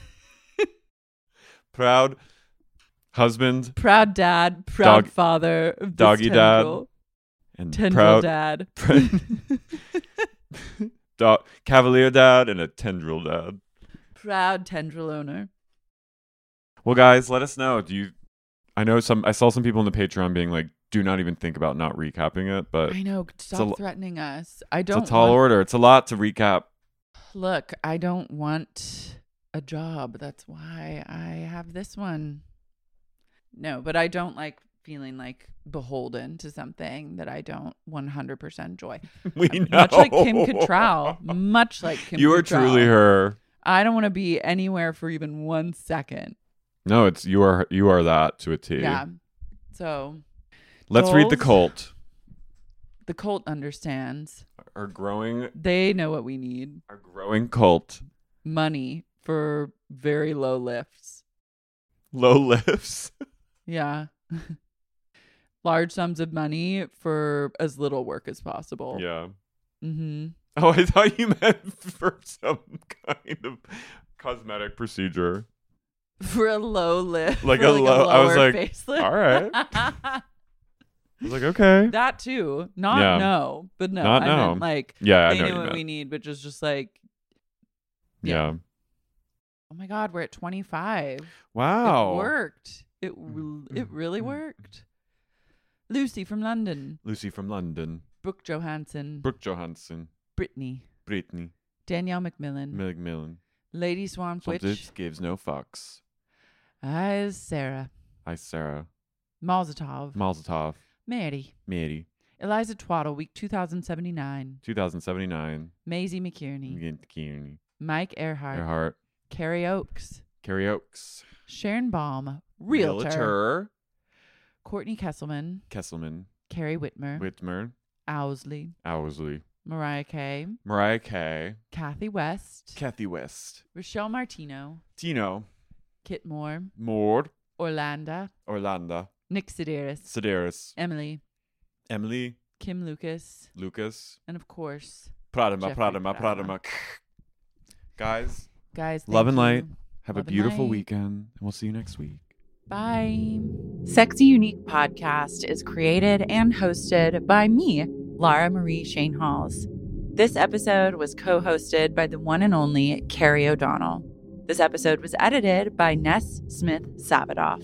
Speaker 1: *laughs*
Speaker 2: Proud husband
Speaker 1: proud dad, proud
Speaker 2: Dog-
Speaker 1: father of this
Speaker 2: doggy dad,
Speaker 1: tendril.
Speaker 2: And
Speaker 1: Tendril
Speaker 2: proud
Speaker 1: dad. *laughs* *laughs*
Speaker 2: do- cavalier dad and a tendril dad.
Speaker 1: proud tendril owner.
Speaker 2: Well, guys, let us know. Do you? I know some. I saw some people in the Patreon being like, "Do not even think about not recapping it." But
Speaker 1: I know.
Speaker 2: a
Speaker 1: Stop
Speaker 2: lo-
Speaker 1: threatening us. I don't It's
Speaker 2: a tall
Speaker 1: want-
Speaker 2: order. It's a lot to recap.
Speaker 1: Look, I don't want a job. That's why I have this one. No, but I don't like feeling like beholden to something that I don't 100% enjoy. *laughs*
Speaker 2: We know.
Speaker 1: Much like Kim Cattrall. Much like Kim
Speaker 2: you are
Speaker 1: Cattrall.
Speaker 2: truly her.
Speaker 1: I don't want to be anywhere for even one second.
Speaker 2: No, it's you are you are that to a T.
Speaker 1: Yeah. So
Speaker 2: Let's read the cult.
Speaker 1: the cult understands.
Speaker 2: Our growing
Speaker 1: They know what we need
Speaker 2: our growing cult.
Speaker 1: money for very low lifts.
Speaker 2: Low lifts. *laughs*
Speaker 1: Yeah. *laughs* large sums of money for as little work as possible.
Speaker 2: Yeah.
Speaker 1: Mm-hmm. *laughs*
Speaker 2: Oh, I thought you meant for some kind of cosmetic procedure.
Speaker 1: For a low lift. *laughs*
Speaker 2: Like a low- I was like,
Speaker 1: facelift.
Speaker 2: all right. *laughs* I was like, okay.
Speaker 1: that too. Not
Speaker 2: Yeah.
Speaker 1: no, but no.
Speaker 2: Not
Speaker 1: I
Speaker 2: no.
Speaker 1: meant like
Speaker 2: yeah, I
Speaker 1: they
Speaker 2: know
Speaker 1: knew
Speaker 2: what
Speaker 1: what we need, but just just like
Speaker 2: Yeah.
Speaker 1: oh my god, we're at twenty five.
Speaker 2: Wow.
Speaker 1: It worked. It mm, it mm, really mm. worked. Lucy from London,
Speaker 2: Lucy from London.
Speaker 1: Brooke Johansson,
Speaker 2: Brooke Johansson.
Speaker 1: Brittany,
Speaker 2: Brittany.
Speaker 1: Danielle McMillan,
Speaker 2: McMillan.
Speaker 1: Lady Swan
Speaker 2: Some
Speaker 1: Witch,
Speaker 2: bitch gives no fucks.
Speaker 1: Eyes Sarah,
Speaker 2: Hi, Sarah.
Speaker 1: Malzatov,
Speaker 2: Malzatov.
Speaker 1: Mary,
Speaker 2: Mary.
Speaker 1: Eliza Twaddle, week 2079,
Speaker 2: 2079.
Speaker 1: Maisie McKierney,
Speaker 2: Again, Kearney.
Speaker 1: Mike Earhart,
Speaker 2: Earhart.
Speaker 1: Carrie Oaks.
Speaker 2: Carrie Oaks.
Speaker 1: Sharon Baum, Realtor,
Speaker 2: Realtor.
Speaker 1: Courtney Kesselman,
Speaker 2: Kesselman.
Speaker 1: Carrie Whitmer,
Speaker 2: Whitmer.
Speaker 1: Owsley,
Speaker 2: Owsley.
Speaker 1: Mariah Kay,
Speaker 2: Mariah Kay.
Speaker 1: Kathy West,
Speaker 2: Kathy West.
Speaker 1: Rochelle Martino,
Speaker 2: Tino.
Speaker 1: Kit Moore,
Speaker 2: Moore,
Speaker 1: Orlando,
Speaker 2: Orlando.
Speaker 1: Nick Sedaris,
Speaker 2: Sedaris.
Speaker 1: Emily,
Speaker 2: Emily.
Speaker 1: Kim Lucas,
Speaker 2: Lucas.
Speaker 1: and of course,
Speaker 2: Pradama,
Speaker 1: Jeffrey
Speaker 2: Pradama,
Speaker 1: Pradama.
Speaker 2: Pradama. Guys,
Speaker 1: guys.
Speaker 2: love and light. Have
Speaker 1: Love
Speaker 2: a beautiful weekend, and we'll see you next week.
Speaker 1: Bye. Sexy Unique Podcast is created and hosted by me, Lara Marie Schoenhals. This episode was co hosted by the one and only Carey O'Donnell. This episode was edited by Ness Smith Savadoff.